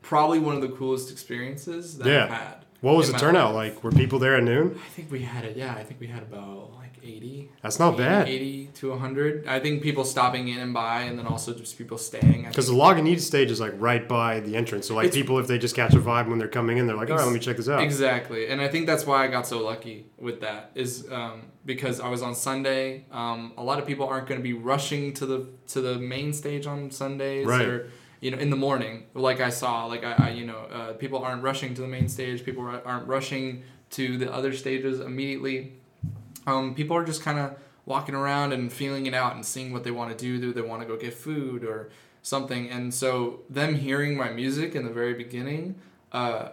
probably one of the coolest experiences that yeah. I've had. What was the turnout life. like? Were people there at noon? I think we had it. Yeah, I think we had about like 80. That's not 80, bad. 80 to 100. I think people stopping in and by, and then also just people staying. Because the Lagunitas stage is like right by the entrance. So, like, people, if they just catch a vibe when they're coming in, they're like, all right, let me check this out. Exactly. And I think that's why I got so lucky with that, is um, because I was on Sunday. Um, a lot of people aren't going to be rushing to the to the main stage on Sundays. Right. Or, you know, in the morning, like I saw, like I, I you know, uh, people aren't rushing to the main stage. People aren't rushing to the other stages immediately. Um, people are just kind of walking around and feeling it out and seeing what they want to do. Do they want to go get food or something? And so them hearing my music in the very beginning, uh,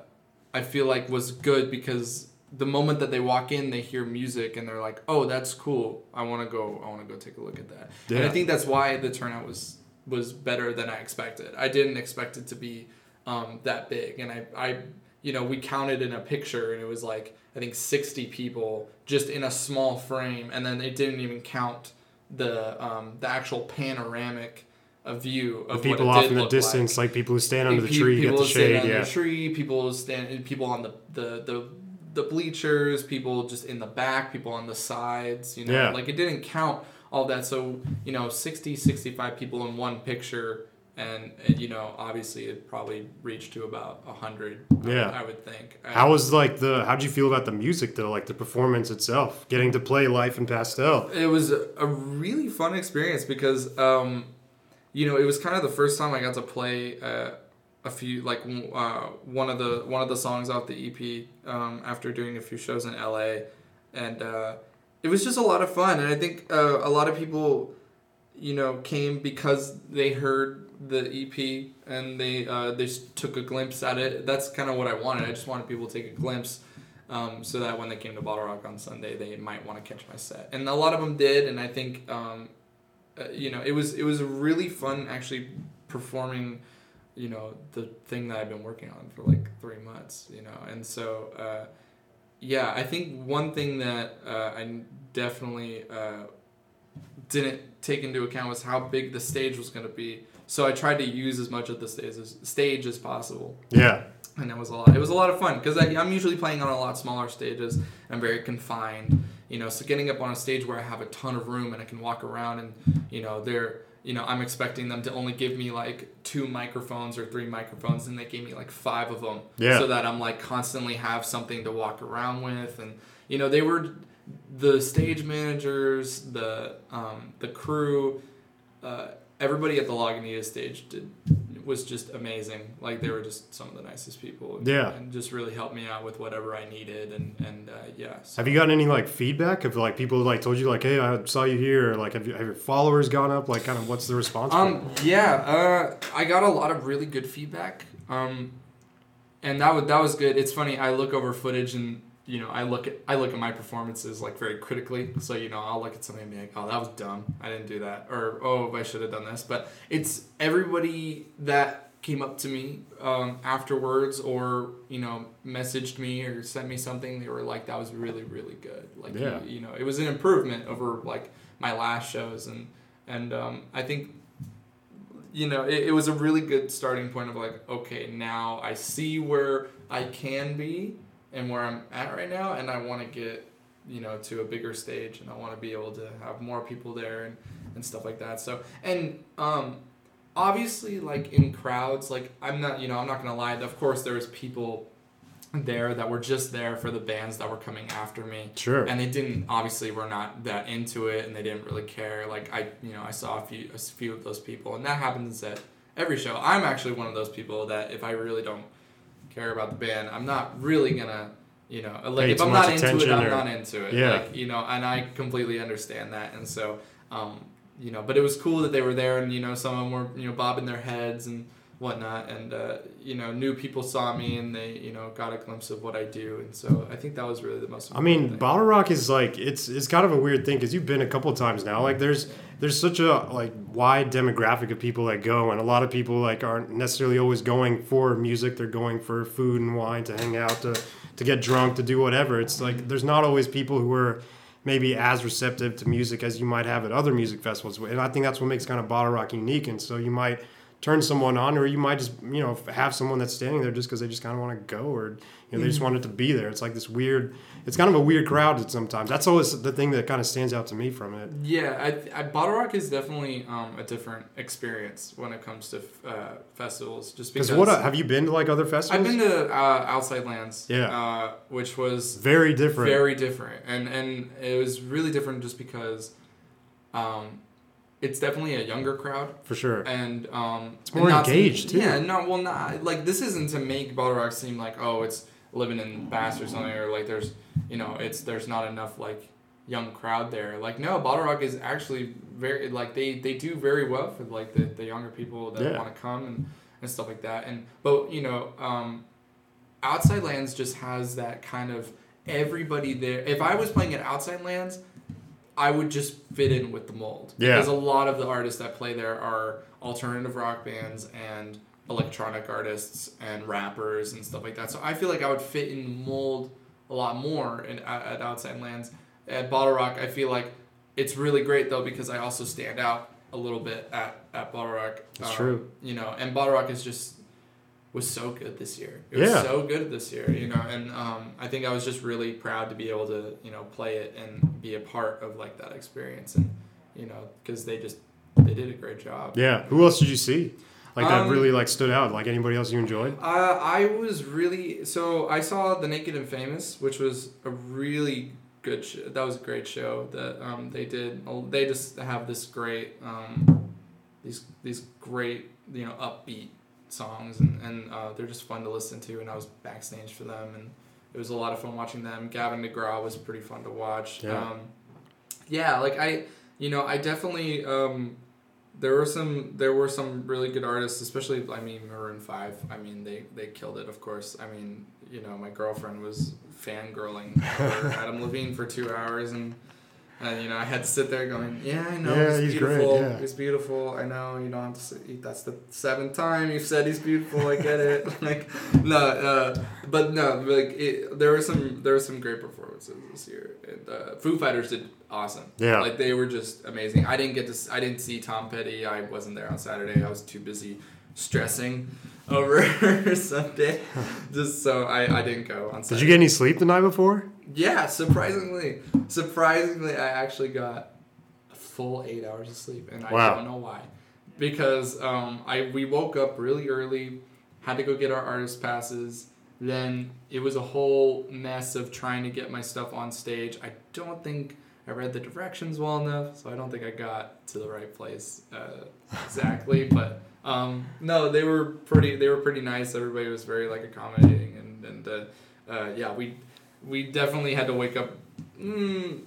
I feel like was good because the moment that they walk in, they hear music and they're like, "Oh, that's cool. I want to go. I want to go take a look at that." Yeah. And I think that's why the turnout was was better than I expected. I didn't expect it to be um, that big, and I, I, you know, we counted in a picture, and it was like I think 60 people just in a small frame, and then it didn't even count the um, the actual panoramic a view of the people off in the distance, like. like. people who stand under the tree, people get the shade. yeah, the tree, people stand, people on the, the the the bleachers, people just in the back, people on the sides. You know, yeah. like it didn't count all that. So you know, 60, 65 people in one picture and, and, you know obviously it probably reached to about 100 yeah I, I would think. How was like the how'd you feel about the music though? Like the performance itself getting to play life in pastel. It was a really fun experience because um, you know it was kind of the first time i got to play uh, a few like uh, one of the one of the songs off the ep um, after doing a few shows in la and uh, it was just a lot of fun and i think uh, a lot of people you know came because they heard the EP and they uh, they took a glimpse at it. That's kind of what I wanted. I just wanted people to take a glimpse, um, so that when they came to Bottle Rock on Sunday, they might want to catch my set. And a lot of them did, and I think um, uh, you know it was it was really fun actually performing. You know the thing that I've been working on for like three months. You know, and so uh, yeah, I think one thing that uh, I definitely uh, didn't take into account was how big the stage was going to be so I tried to use as much of the stage as, stage as possible. Yeah. And it was a lot. It was a lot of fun because I'm usually playing on a lot smaller stages. I'm very confined, you know. So getting up on a stage where I have a ton of room and I can walk around and, you know, there, you know, I'm expecting them to only give me like two microphones or three microphones, and they gave me like five of them, Yeah. so that I'm like constantly have something to walk around with, and you know, they were the stage managers, the um, the crew, uh, everybody at the Lagunitas stage did was just amazing. Like they were just some of the nicest people. Yeah. and just really helped me out with whatever I needed, and and uh, yeah. So. Have you gotten any like feedback of like people like told you like, hey, I saw you here? Like, have you have your followers gone up? Like, kind of what's the response? Um, yeah, uh, I got a lot of really good feedback. Um, and that was that was good. It's funny. I look over footage and you know I look at I look at my performances like very critically. So you know I'll look at something and be like, oh that was dumb. I didn't do that, or oh I should have done this. But it's everybody that came up to me um, afterwards or you know messaged me or sent me something they were like that was really really good like you- you, know it was an improvement over like my last shows and and um, i think you know it, it was a really good starting point of like okay now i see where i can be and where i'm at right now and i want to get you know to a bigger stage and i want to be able to have more people there and, and stuff like that so and um obviously like in crowds like i'm not you know i'm not gonna lie of course there was people there that were just there for the bands that were coming after me Sure. and they didn't obviously were not that into it and they didn't really care like i you know i saw a few a few of those people and that happens at every show i'm actually one of those people that if i really don't care about the band. I'm not really gonna you know like Pay if i'm not into it i'm or- not into it. Yeah. like you know and i completely understand that. And so um you know but it was cool that they were there and you know some of them were you know bobbing their heads and whatnot and uh, you know new people saw me and they you know got a glimpse of what i do and so i think that was really the most I mean, thing. bottle rock is like it's it's kind of a weird thing because you've been a couple times now. Like there's there's such a like wide demographic of people that go, and a lot of people like aren't necessarily always going for music. They're going for food and wine to hang out to to get drunk to do whatever. It's like there's not always people who are maybe as receptive to music as you might have at other music festivals, and I think that's what makes kind of bottle rock unique. And so you might turn someone on, or you might just you know have someone that's standing there just because they just kind of want to go, or you know they just wanted to be there. It's like this weird. It's kind of a weird crowd sometimes. That's always the thing that kind of stands out to me from it. Yeah, I, I, Bottle Rock is definitely um, a different experience when it comes to uh, festivals. Just because Because what have you been to like other festivals? I've been to uh, Outside Lands, Yeah. uh, which was very different. very different, and and it was really different just because um, it's definitely a younger crowd, for sure. and um, It's more not to- engaged, too. Yeah, no, well, not like this isn't to make Bottle Rock seem like oh it's living in Bass or something or like there's you know it's there's not enough like young crowd there. Like no, Bottle Rock is actually very like they they do very well for like the, the younger people that Yeah. want to come and, and stuff like that. And but you know, um, Outside Lands just has that kind of everybody there. If I was playing at Outside Lands, I would just fit in with the mold. Yeah. Because a lot of the artists that play there are alternative rock bands and electronic artists and rappers and stuff like that. So I feel like I would fit in the mold a lot more in, at, at Outside Lands. At Bottle Rock, I feel like it's really great though because I also stand out a little bit at, at Bottle Rock. That's Um, true. You know, and Bottle Rock is just was so good this year. It was Yeah. so good this year, you know, and um, I think I was just really proud to be able to, you know, play it and be a part of like that experience, and you know, because they just they did a great job. Yeah. Who else did you see? Like that Um, really like stood out. Like anybody else you enjoyed? Uh, I was really so I saw the Naked and Famous, which was a really good show. That was a great show that um, they did. They just have this great um, these these great you know upbeat songs and and uh, they're just fun to listen to. And I was backstage for them, and it was a lot of fun watching them. Gavin DeGraw was pretty fun to watch. Yeah. Um, yeah, like I you know I definitely. Um, there were some there were some really good artists especially i mean maroon 5 i mean they they killed it of course i mean you know my girlfriend was fangirling over adam levine for two hours and and you know i had to sit there going yeah i know Yeah, he's, he's great, beautiful yeah. he's beautiful i know you don't have to say that's the seventh time you've said he's beautiful i get it like no uh, but no like it, there were some there were some great performances this year and uh, foo fighters did awesome Yeah. like they were just amazing. I didn't get to. I didn't see Tom Petty. I wasn't there on Saturday. I was too busy stressing over Sunday. Just so I, I didn't go on Did you get any sleep the night before? Yeah, surprisingly, surprisingly, I actually got full eight hours of sleep, and I Wow. don't know why. Because um, I we woke up really early, had to go get our artist passes. Then it was a whole mess of trying to get my stuff on stage. I don't think I read the directions well enough, so I don't think I got to the right place uh, exactly. but um, no, they were pretty. They were pretty nice. Everybody was very like accommodating, and and uh, uh, yeah, we we definitely had to wake up. Mm,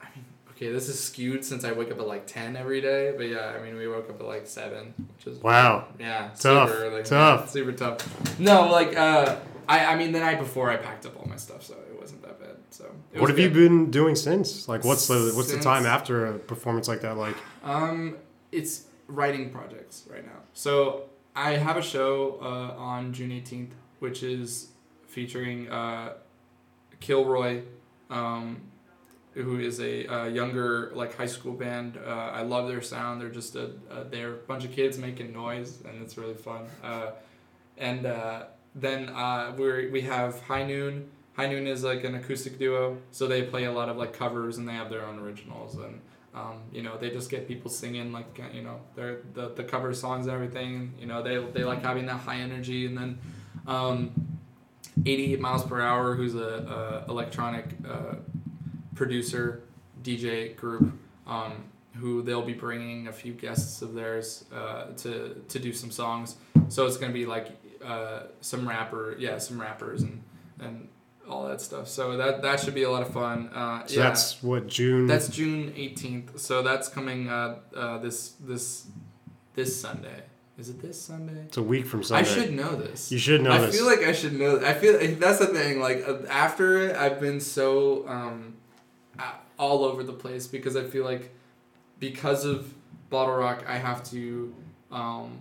I mean, okay, this is skewed since I wake up at like ten every day, but yeah, I mean, we woke up at like seven, which is Wow. yeah, Tough, super tough. Yeah, super tough. No, like uh, I I mean, the night before I packed up all my stuff, so it wasn't that bad. So What have you been doing since? Like, what's the what's the time after a performance like that? Like, Um, it's writing projects right now. So I have a show uh, on June eighteenth, which is featuring uh, Kilroy, um, who is a uh, younger like high school band. Uh, I love their sound. They're just a, a they're a bunch of kids making noise, and it's really fun. Uh, and uh, then uh, we we have High Noon. High Noon is like an acoustic duo, so they play a lot of like covers and they have their own originals and um, you know they just get people singing like uh, you know their the, the cover songs and everything. You know they they like having that high energy and then um, 88 miles per hour, who's a, a electronic uh, producer DJ group. Um, who they'll be bringing a few guests of theirs uh, to to do some songs. So it's gonna be like uh, some rapper, yeah, some rappers and and all that stuff. So that that should be a lot of fun. Uh, so yeah. that's what June. That's June eighteenth. So that's coming uh, uh, this this this Sunday. Is it this Sunday? it's a week from Sunday. I should know this. You should know this. I this. feel like I should know. I feel that's the thing. Like uh, after it, I've been so um, all over the place because I feel like because of Bottle Rock, I have to, um,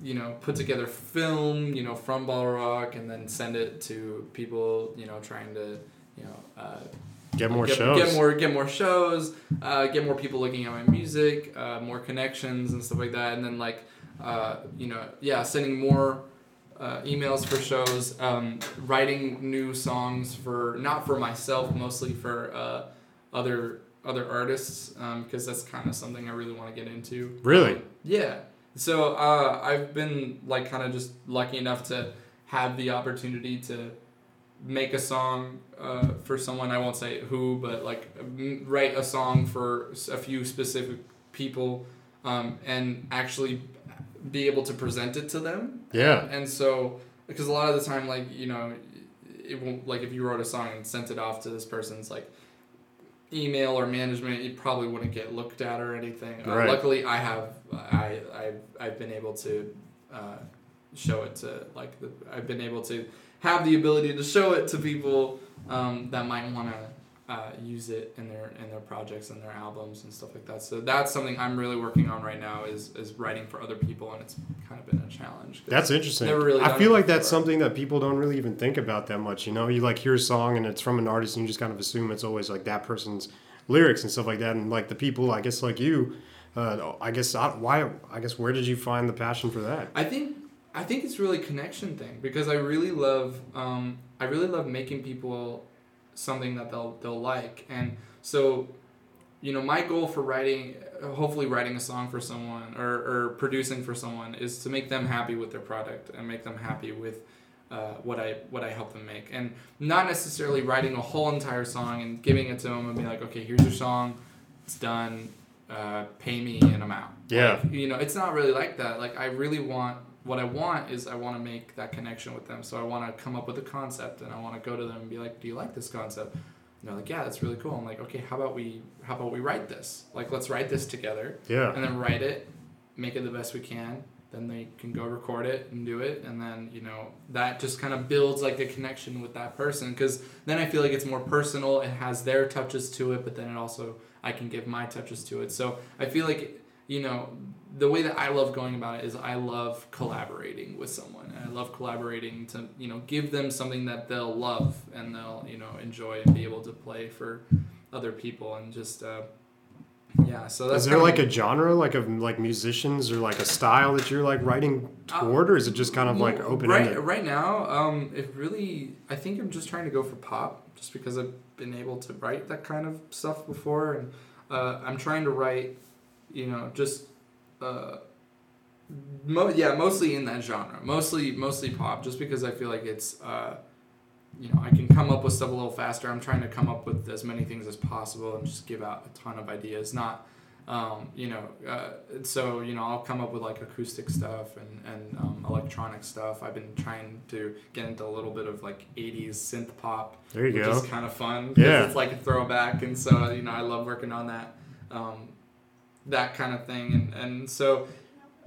you know, put together film, you know, from Bottle Rock, and then send it to people, you know, trying to, you know, uh, get more get, shows. Get more, get more shows. Uh, get more people looking at my music. Uh, more connections and stuff like that. And then like, uh, you know, yeah, sending more uh, emails for shows. Um, writing new songs for not for myself, mostly for uh, other other artists because that's kind of something I really want to get into. Really? Um, yeah. So uh, I've been like kind of just lucky enough to have the opportunity to make a song uh, for someone I won't say who, but like write a song for a few specific people, um, and actually be able to present it to them. Yeah. And so, because a lot of the time, like you know, it won't like if you wrote a song and sent it off to this person's like email or management, it probably wouldn't get looked at or anything. Uh, Right. luckily, I have I I I've been able to uh, show it to like the, I've been able to have the ability to show it to people um, that might want to. Uh, use it in their in their projects and their albums and stuff like that. So that's something I'm really working on right now is is writing for other people, and it's kind of been a challenge. That's interesting. Never really I feel like that's something that people don't really even think about that much. You know, you like hear a song and it's from an artist, and you just kind of assume it's always like that person's lyrics and stuff like that. And like the people, I guess, like you, uh, I guess, I, why? I guess, where did you find the passion for that? I think I think it's really a connection thing because I really love um, I really love making people something that they'll they'll like. And so you know my goal for writing hopefully writing a song for someone or, or producing for someone is to make them happy with their product and make them happy with uh, what I what I help them make. And not necessarily writing a whole entire song and giving it to them and be like okay here's your song. It's done. Uh, pay me and I'm out. Yeah. Like, you know it's not really like that. Like I really want what I want is I want to make that connection with them so I want to come up with a concept and I want to go to them and be like do you like this concept and they're like yeah that's really cool I'm like okay how about we how about we write this like let's write this together Yeah. and then write it, make it the best we can. Then they can go record it and do it, and then you know that just kind of builds like a connection with that person because then I feel like it's more personal. It has their touches to it, but then it also I can give my touches to it. So I feel like you know the way that I love going about it is I love collaborating with someone. I love collaborating to you know give them something that they'll love and they'll you know enjoy and be able to play for other people and just. Uh, yeah, so that's Is there like a genre, like of like musicians, or like a style that you're like writing toward, or is it just kind of like open right ended? right now um it really i think i'm just trying to go for pop just because i've been able to write that kind of stuff before and uh, I'm trying to write, you know, just, uh, mo- yeah, mostly in that genre, mostly mostly pop, just because I feel like it's, uh, you know, I can come up with stuff a little faster. I'm trying to come up with as many things as possible and just give out a ton of ideas, not. Um, you know, uh, so you know, I'll come up with like acoustic stuff and and um, electronic stuff. I've been trying to get into a little bit of like '80s synth pop, There you which go. is kind of fun. Yeah. it's like a throwback, and so you know, I love working on that, um, that kind of thing, and and so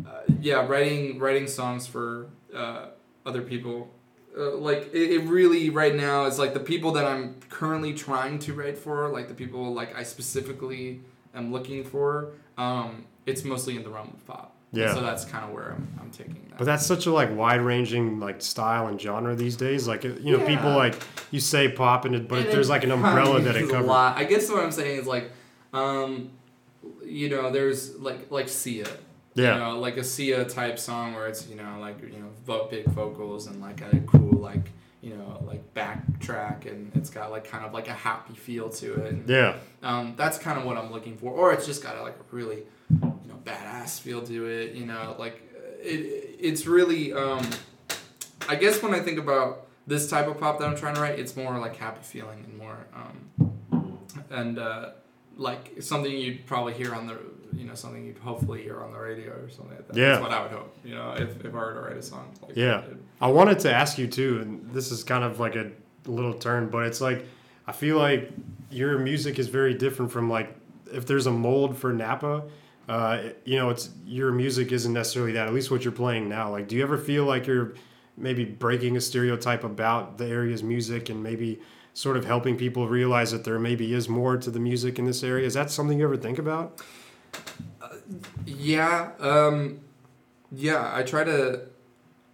uh, yeah, writing writing songs for uh, other people. Uh, like it, it really right now is like the people that I'm currently trying to write for, like the people like I specifically am looking for. Um, it's mostly in the realm of pop. Yeah. So that's kind of where I'm, I'm taking that. But that's such a like wide ranging like style and genre these days. Like you know, Yeah. people like you say pop and it, but And there's like an umbrella that it covers. I guess what I'm saying is like, um, you know, there's like like Sia. Yeah. You know, like a Sia type song where it's you know like you know vo- big vocals and like a cool like you know like backtrack and it's got like kind of like a happy feel to it. And, Yeah. um, that's kind of what I'm looking for. Or it's just got like a really, you know, badass feel to it. You know, like it, it's really. Um, I guess when I think about this type of pop that I'm trying to write, it's more like happy feeling and more, um, and uh, like something you'd probably hear on the, you know, something you'd hopefully hear on the radio or something like that. Yeah. That's what I would hope. You know, if, if I were to write a song. Like, Yeah. I wanted to ask you too, and this is kind of like a little turn, but it's like I feel like your music is very different from like if there's a mold for Napa, uh, you know, it's your music isn't necessarily that. At least what you're playing now. Like, do you ever feel like you're maybe breaking a stereotype about the area's music and maybe sort of helping people realize that there maybe is more to the music in this area? Is that something you ever think about? Yeah, um, yeah. I try to,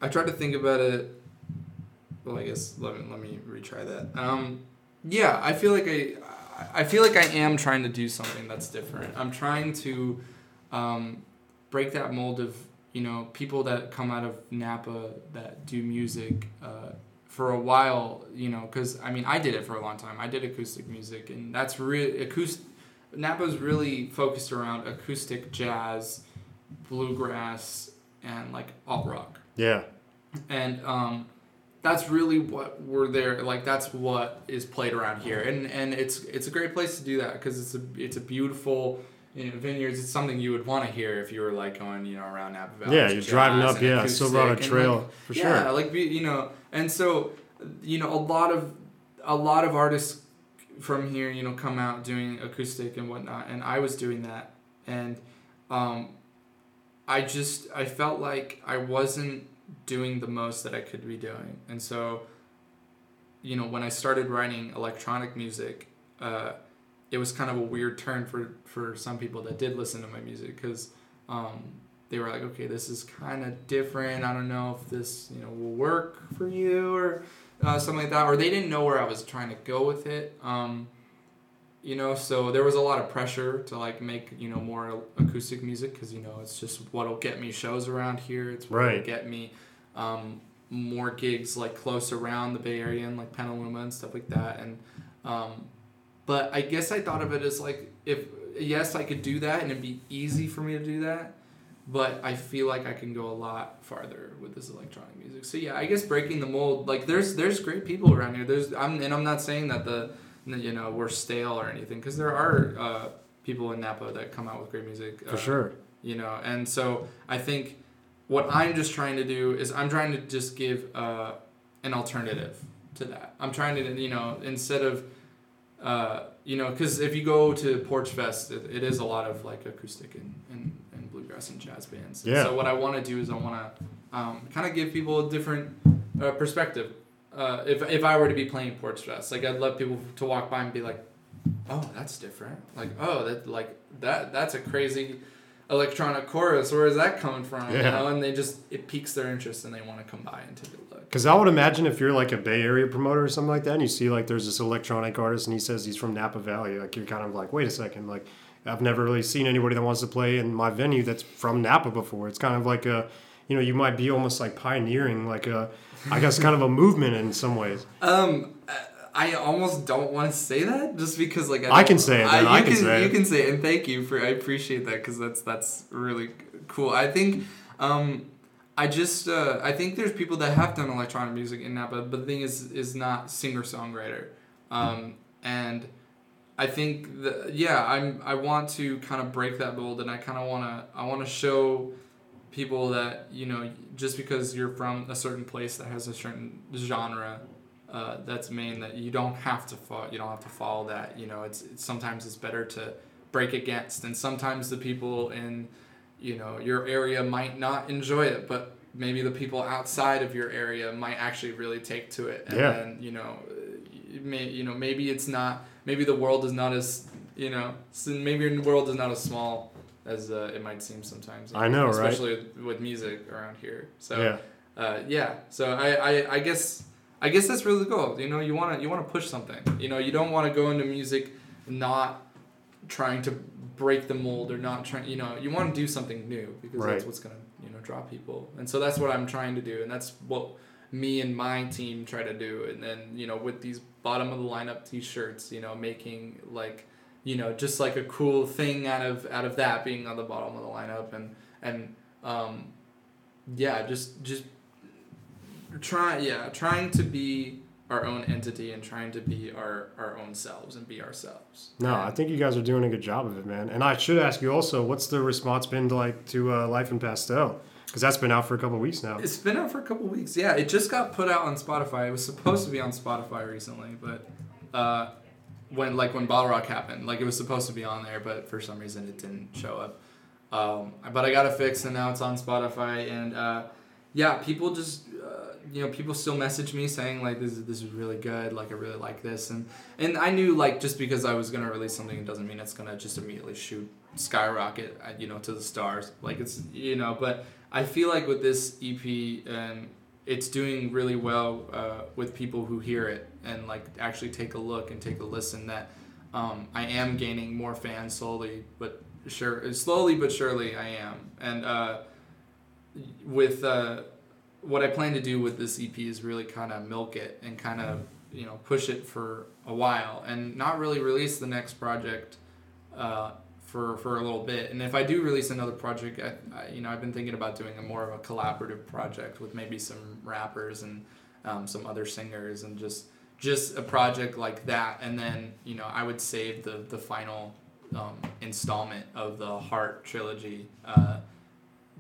I try to think about it. Well, I guess let me let me retry that. Um, yeah, I feel like I, I feel like I am trying to do something that's different. I'm trying to, um, break that mold of you know people that come out of Napa that do music. Uh, for a while, you know, because I mean, I did it for a long time. I did acoustic music, and that's really acoustic. Napa's really focused around acoustic jazz, bluegrass, and like alt rock. Yeah. And um, that's really what we're there. Like that's what is played around here, and and it's it's a great place to do that because it's a it's a beautiful. You know, vineyards. It's something you would want to hear if you were like going, you know, around Napa Valley. Yeah, you're driving up, yeah, Silverado Trail like, for yeah, sure. Yeah, like you know, and so you know, a lot of a lot of artists from here, you know, come out doing acoustic and whatnot, and I was doing that, and um, I just I felt like I wasn't doing the most that I could be doing, and so you know, when I started writing electronic music, uh, it was kind of a weird turn for for some people that did listen to my music because. Um, they were like, okay, this is kind of different. I don't know if this, you know, will work for you or uh, something like that. Or they didn't know where I was trying to go with it. Um, you know, so there was a lot of pressure to like make, you know, more acoustic music because, you know, it's just what'll get me shows around here. It's what'll Right. get me um, more gigs like close around the Bay Area and like Petaluma and stuff like that. And, um, but I guess I thought of it as like, if, yes, I could do that and it'd be easy for me to do that but I feel like I can go a lot farther with this electronic music. So yeah, I guess breaking the mold. Like there's there's great people around here. There's I'm and I'm not saying that the you know we're stale or anything because there are uh, people in Napa that come out with great music For uh, sure. You know, and so I think what I'm just trying to do is I'm trying to just give uh, an alternative to that. I'm trying to you know instead of uh, you know because if you go to Porch Fest, it, it is a lot of like acoustic and, and, and bluegrass and jazz bands. And Yeah. So what I want to do is I want to um, kind of give people a different uh, perspective. Uh, if if I were to be playing Porch Fest, like I'd love people to walk by and be like, "Oh, that's different." Like, "Oh, that like that that's a crazy electronic chorus. Where is that coming from?" You Yeah. know, and they just it piques their interest and they want to come by and take a look. Because I would imagine if you're like a Bay Area promoter or something like that, and you see like there's this electronic artist and he says he's from Napa Valley, like you're kind of like, wait a second, like I've never really seen anybody that wants to play in my venue that's from Napa before. It's kind of like a, you know, you might be almost like pioneering, like a, I guess, kind of a movement in some ways. Um, I almost don't want to say that just because like I can say it, then. I you can say you it. can say it, and thank you for I appreciate that because that's that's really cool. I think um, I just uh, I think there's people that have done electronic music in Napa, but the thing is is not singer songwriter, um, and I think that yeah I'm I want to kind of break that mold, and I kind of want to I want to show people that you know just because you're from a certain place that has a certain genre uh, that's main that you don't have to follow you don't have to follow that you know it's, it's sometimes it's better to break against and sometimes the people in you know your area might not enjoy it but maybe the people outside of your area might actually really take to it and Yeah. then you know may, you know maybe it's not maybe the world is not as you know maybe your world is not as small as uh, it might seem sometimes I know, right? especially with, with music around here so yeah. uh, yeah. So I, I, I guess I guess that's really cool. You know, you wanna you wanna push something. You know, you don't want to go into music not trying to break the mold or not trying. You know, you want to do something new because Right. that's what's gonna you know draw people. And so that's what I'm trying to do, and that's what me and my team try to do. And then you know, with these bottom of the lineup T-shirts, you know, making like you know just like a cool thing out of out of that being on the bottom of the lineup and and um, yeah, just just try yeah trying to be our own entity and trying to be our our own selves and be ourselves No, I think you guys are doing a good job of it, man. And I should ask you also, what's the response been like to uh, Life in Pastel? Because that's been out for a couple weeks now. it's been out for a couple weeks yeah it just got put out on spotify it was supposed to be on spotify recently but uh when like when bottle rock happened like it was supposed to be on there but for some reason it didn't show up um but i got it fixed and now it's on spotify and uh yeah people just uh, you know people still message me saying like this is this is really good like i really like this. And and i knew like just because i was gonna release something it doesn't mean it's gonna just immediately shoot skyrocket uh, you know to the stars. Like it's you know but i feel like with this ep and it's doing really well uh, with people who hear it and like actually take a look and take a listen that um, i am gaining more fans slowly but sure slowly but surely i am. And uh, with uh, what I plan to do with this EP is really kind of milk it and kind of you know push it for a while and not really release the next project uh, for for a little bit. And if I do release another project, I, I, you know I've been thinking about doing a more of a collaborative project with maybe some rappers and um, some other singers and just just a project like that. And then you know I would save the the final um, installment of the Heart trilogy. Uh,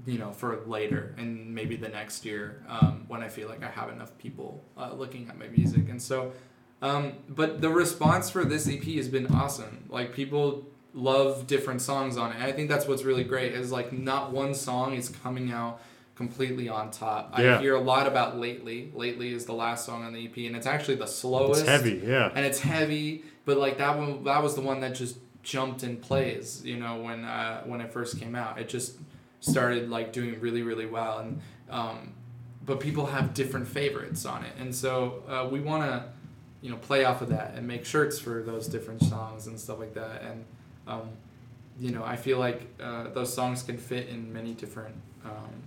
you know, for later and maybe the next year um, when I feel like I have enough people uh, looking at my music. And so, um, but the response for this EP has been awesome. Like people love different songs on it. And I think that's what's really great is like not one song is coming out completely on top. Yeah. I hear a lot about Lately. Lately is the last song on the EP and it's actually the slowest It's heavy, yeah. and it's heavy but like that one that was the one that just jumped in plays you know when uh, when it first came out it just started like doing really really well and um, but people have different favorites on it. And so uh, we want to you know play off of that and make shirts for those different songs and stuff like that. And um, you know i feel like uh, those songs can fit in many different um,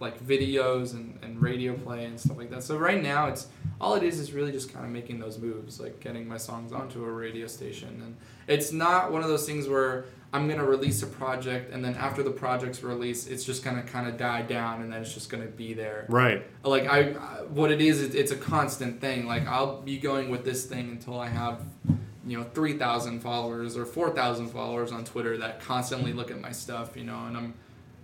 like videos and, and radio play and stuff like that. So right now it's all it is is really just kind of making those moves like getting my songs onto a radio station. And it's not one of those things where i'm going to release a project and then after the project's released it's just going to kind of die down and then it's just going to be there Right. like I, what it is it, it's a constant thing like i'll be going with this thing until i have you know 3000 followers or 4000 followers on twitter that constantly look at my stuff you know and i'm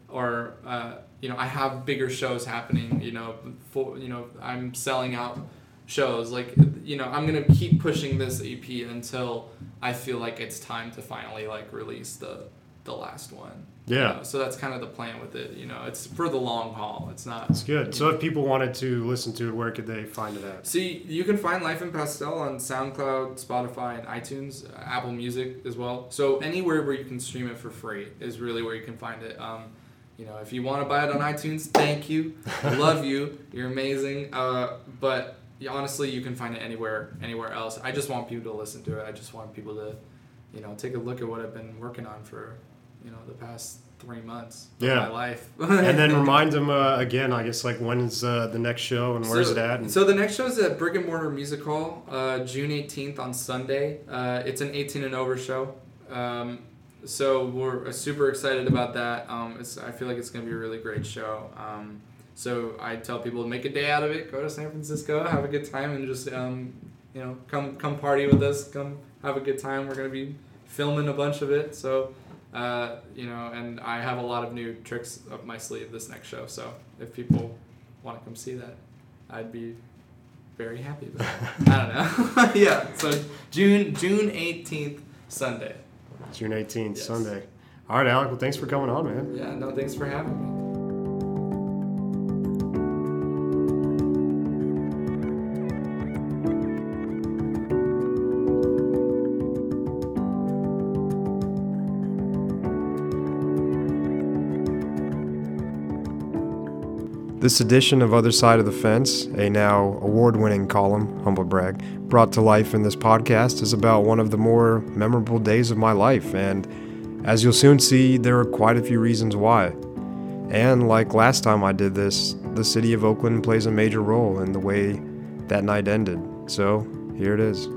or uh, you know i have bigger shows happening you know for you know i'm selling out shows like you know i'm gonna keep pushing this ep until i feel like it's time to finally like release the the last one you Yeah. know? so that's kind of the plan with it you know it's for the long haul it's not It's good. So if people wanted to listen to it, where could they find it at? See, you can find Life in Pastel on SoundCloud, Spotify, and iTunes, uh, Apple Music as well. So anywhere where you can stream it for free is really where you can find it. Um, you know, if you want to buy it on iTunes, thank you, I love you, you're amazing. Uh, but yeah, honestly, you can find it anywhere, anywhere else. I just want people to listen to it. I just want people to, you know, take a look at what I've been working on for, you know, the past three months Yeah. of my life. and then remind them uh, again. I guess like when's uh, the next show and where's so, it at? And, So the next show is at Brick and Mortar Music Hall, uh, June 18th on Sunday. Uh, it's an 18 and over show. Um, so we're super excited about that. Um, it's, I feel like it's going to be a really great show. Um, so I tell people to make a day out of it. Go to San Francisco, have a good time, and just um, you know come come party with us. Come have a good time. We're going to be filming a bunch of it. So. Uh, you know, and I have a lot of new tricks up my sleeve this next show. So if people want to come see that, I'd be very happy that. I don't know. yeah. So June June eighteenth, Sunday. June 18th, Yes. Sunday. All right, Alec. Well, thanks for coming on, man. Yeah. No, thanks for having me. This edition of Other Side of the Fence, a now award winning column, humble brag, brought to life in this podcast, is about one of the more memorable days of my life, and as you'll soon see, there are quite a few reasons why. And like last time I did this, the city of Oakland plays a major role in the way that night ended. So, here it is.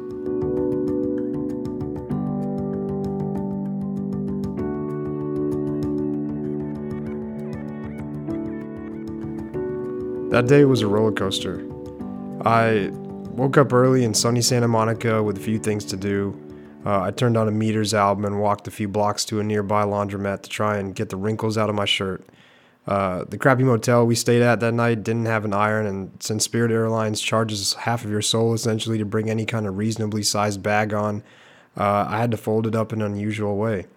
That day was a roller coaster. I woke up early in sunny Santa Monica with a few things to do. Uh, I turned on a Meters album and walked a few blocks to a nearby laundromat to try and get the wrinkles out of my shirt. Uh, the crappy motel we stayed at that night didn't have an iron, and since Spirit Airlines charges half of your soul essentially to bring any kind of reasonably sized bag on, uh, I had to fold it up in an unusual way.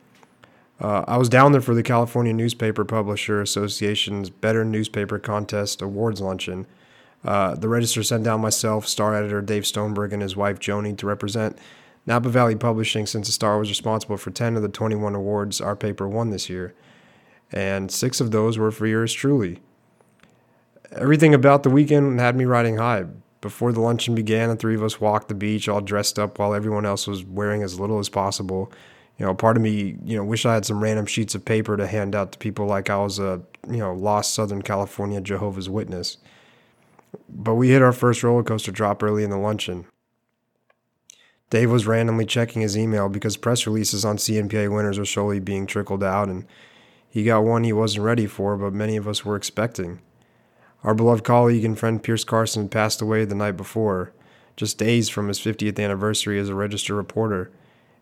Uh, I was down there for the California Newspaper Publisher Association's Better Newspaper Contest Awards luncheon. Uh, the Register sent down myself, star editor Dave Stoneberg, and his wife Joni to represent Napa Valley Publishing since the Star was responsible for 10 of the 21 awards our paper won this year. And six of those were for yours truly. Everything about the weekend had me riding high. Before the luncheon began, the three of us walked the beach all dressed up while everyone else was wearing as little as possible. You know, part of me, you know, wish I had some random sheets of paper to hand out to people like I was a, you know, lost Southern California Jehovah's Witness. But we hit our first roller coaster drop early in the luncheon. Dave was randomly checking his email because press releases on CNPA winners were slowly being trickled out, and he got one he wasn't ready for, but many of us were expecting. Our beloved colleague and friend Pierce Carson passed away the night before, just days from his 50th anniversary as a registered reporter.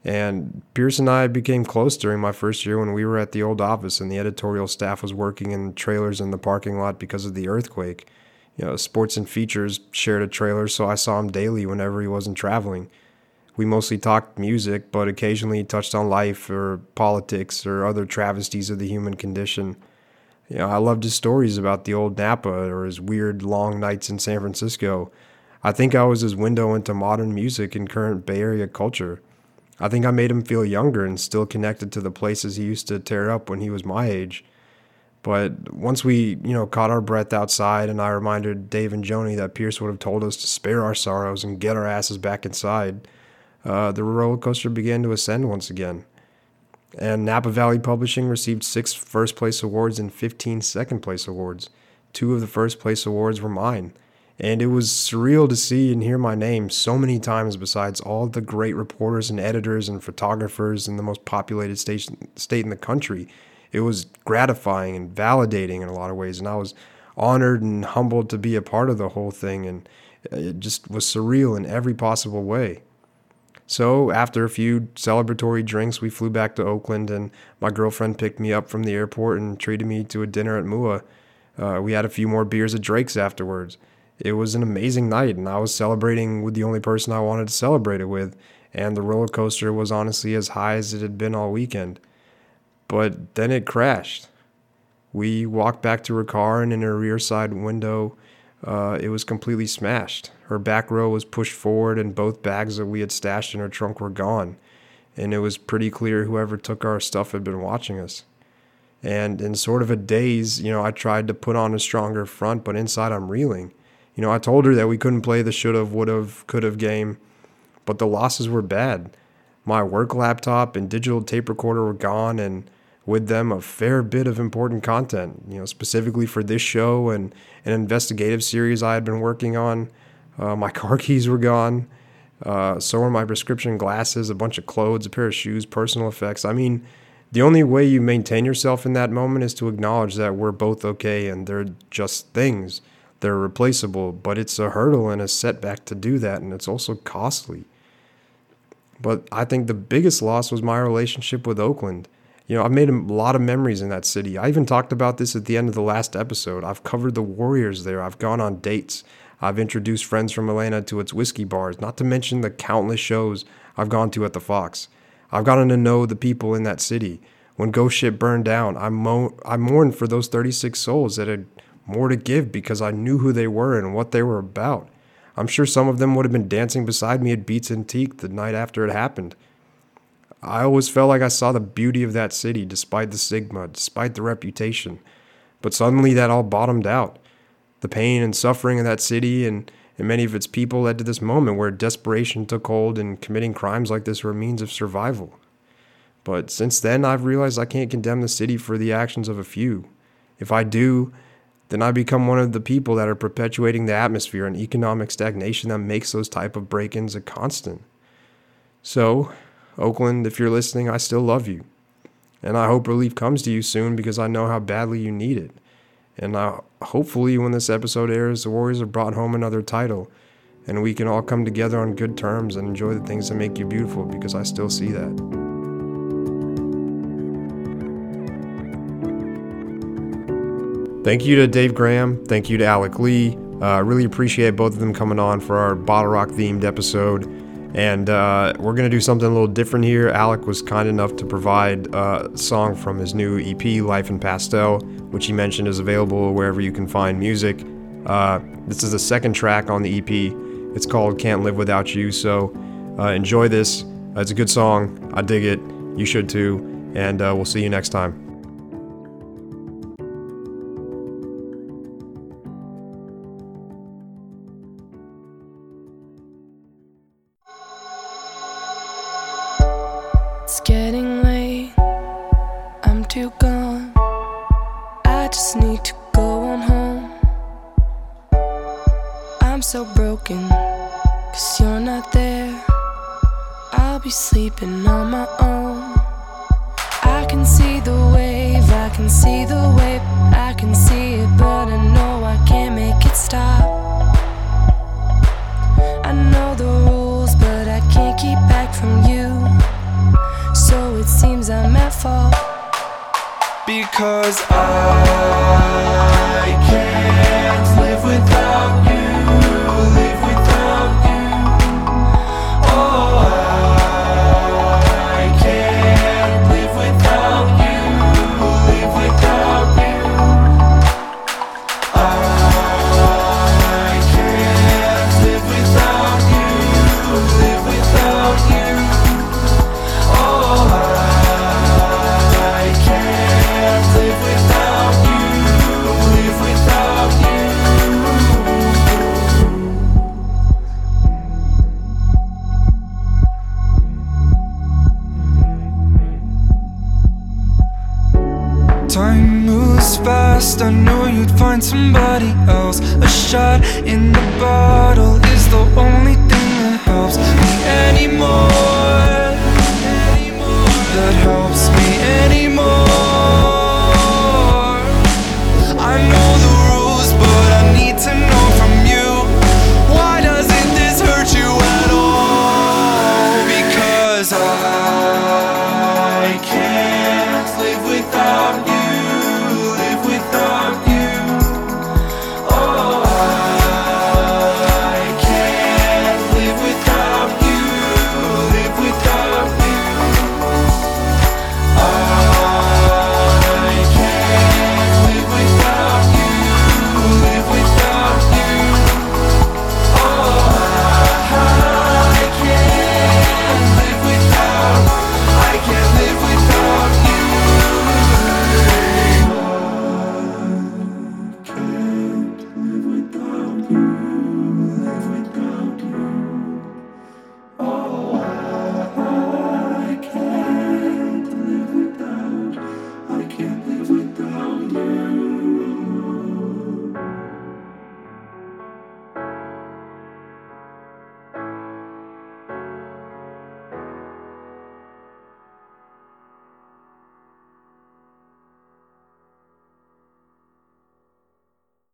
And Pierce and I became close during my first year when we were at the old office and the editorial staff was working in trailers in the parking lot because of the earthquake. You know, Sports and Features shared a trailer, so I saw him daily whenever he wasn't traveling. We mostly talked music, but occasionally touched on life or politics or other travesties of the human condition. You know, I loved his stories about the old Napa or his weird long nights in San Francisco. I think I was his window into modern music and current Bay Area culture. I think I made him feel younger and still connected to the places he used to tear up when he was my age. But once we, you know, caught our breath outside and I reminded Dave and Joni that Pierce would have told us to spare our sorrows and get our asses back inside, uh, the roller coaster began to ascend once again. And Napa Valley Publishing received six first place awards and 15 second place awards. Two of the first place awards were mine. And it was surreal to see and hear my name so many times besides all the great reporters and editors and photographers in the most populated state, state in the country. It was gratifying and validating in a lot of ways. And I was honored and humbled to be a part of the whole thing. And it just was surreal in every possible way. So, after a few celebratory drinks, we flew back to Oakland, and my girlfriend picked me up from the airport and treated me to a dinner at Mua. Uh, we had a few more beers at Drake's afterwards. It was an amazing night, and I was celebrating with the only person I wanted to celebrate it with, and the roller coaster was honestly as high as it had been all weekend. But then it crashed. We walked back to her car, and in her rear side window, uh, it was completely smashed. Her back row was pushed forward, and both bags that we had stashed in her trunk were gone. And it was pretty clear whoever took our stuff had been watching us. And in sort of a daze, you know, I tried to put on a stronger front, but inside I'm reeling. You know, I told her that we couldn't play the should have, would have, could have game, but the losses were bad. My work laptop and digital tape recorder were gone, and with them a fair bit of important content, you know, specifically for this show and an investigative series I had been working on. Uh, my car keys were gone. Uh, so were my prescription glasses, a bunch of clothes, a pair of shoes, personal effects. I mean, the only way you maintain yourself in that moment is to acknowledge that we're both okay and they're just things. They're replaceable, but it's a hurdle and a setback to do that, and it's also costly. But I think the biggest loss was my relationship with Oakland. You know, I've made a lot of memories in that city. I even talked about this at the end of the last episode. I've covered the Warriors there. I've gone on dates. I've introduced friends from Atlanta to its whiskey bars, not to mention the countless shows I've gone to at the Fox. I've gotten to know the people in that city. When Ghost Ship burned down, I, mo- I mourned for those 36 souls that had more to give because I knew who they were and what they were about. I'm sure some of them would have been dancing beside me at Beats Antique the night after it happened. I always felt like I saw the beauty of that city despite the stigma, despite the reputation. But suddenly that all bottomed out. The pain and suffering of that city and, and many of its people led to this moment where desperation took hold and committing crimes like this were a means of survival. But since then, I've realized I can't condemn the city for the actions of a few. If I do, then I become one of the people that are perpetuating the atmosphere and economic stagnation that makes those type of break-ins a constant. So, Oakland, if you're listening, I still love you. And I hope relief comes to you soon because I know how badly you need it. And I, hopefully, when this episode airs, the Warriors have brought home another title and we can all come together on good terms and enjoy the things that make you beautiful because I still see that. Thank you to Dave Graham. Thank you to Alec Lee. Uh, really appreciate both of them coming on for our Bottle Rock themed episode. And uh, we're going to do something a little different here. Alec was kind enough to provide a song from his new EP, Life in Pastel, which he mentioned is available wherever you can find music. Uh, this is the second track on the EP. It's called Can't Live Without You. So uh, enjoy this. it's a good song. I dig it. You should too. And uh, we'll see you next time.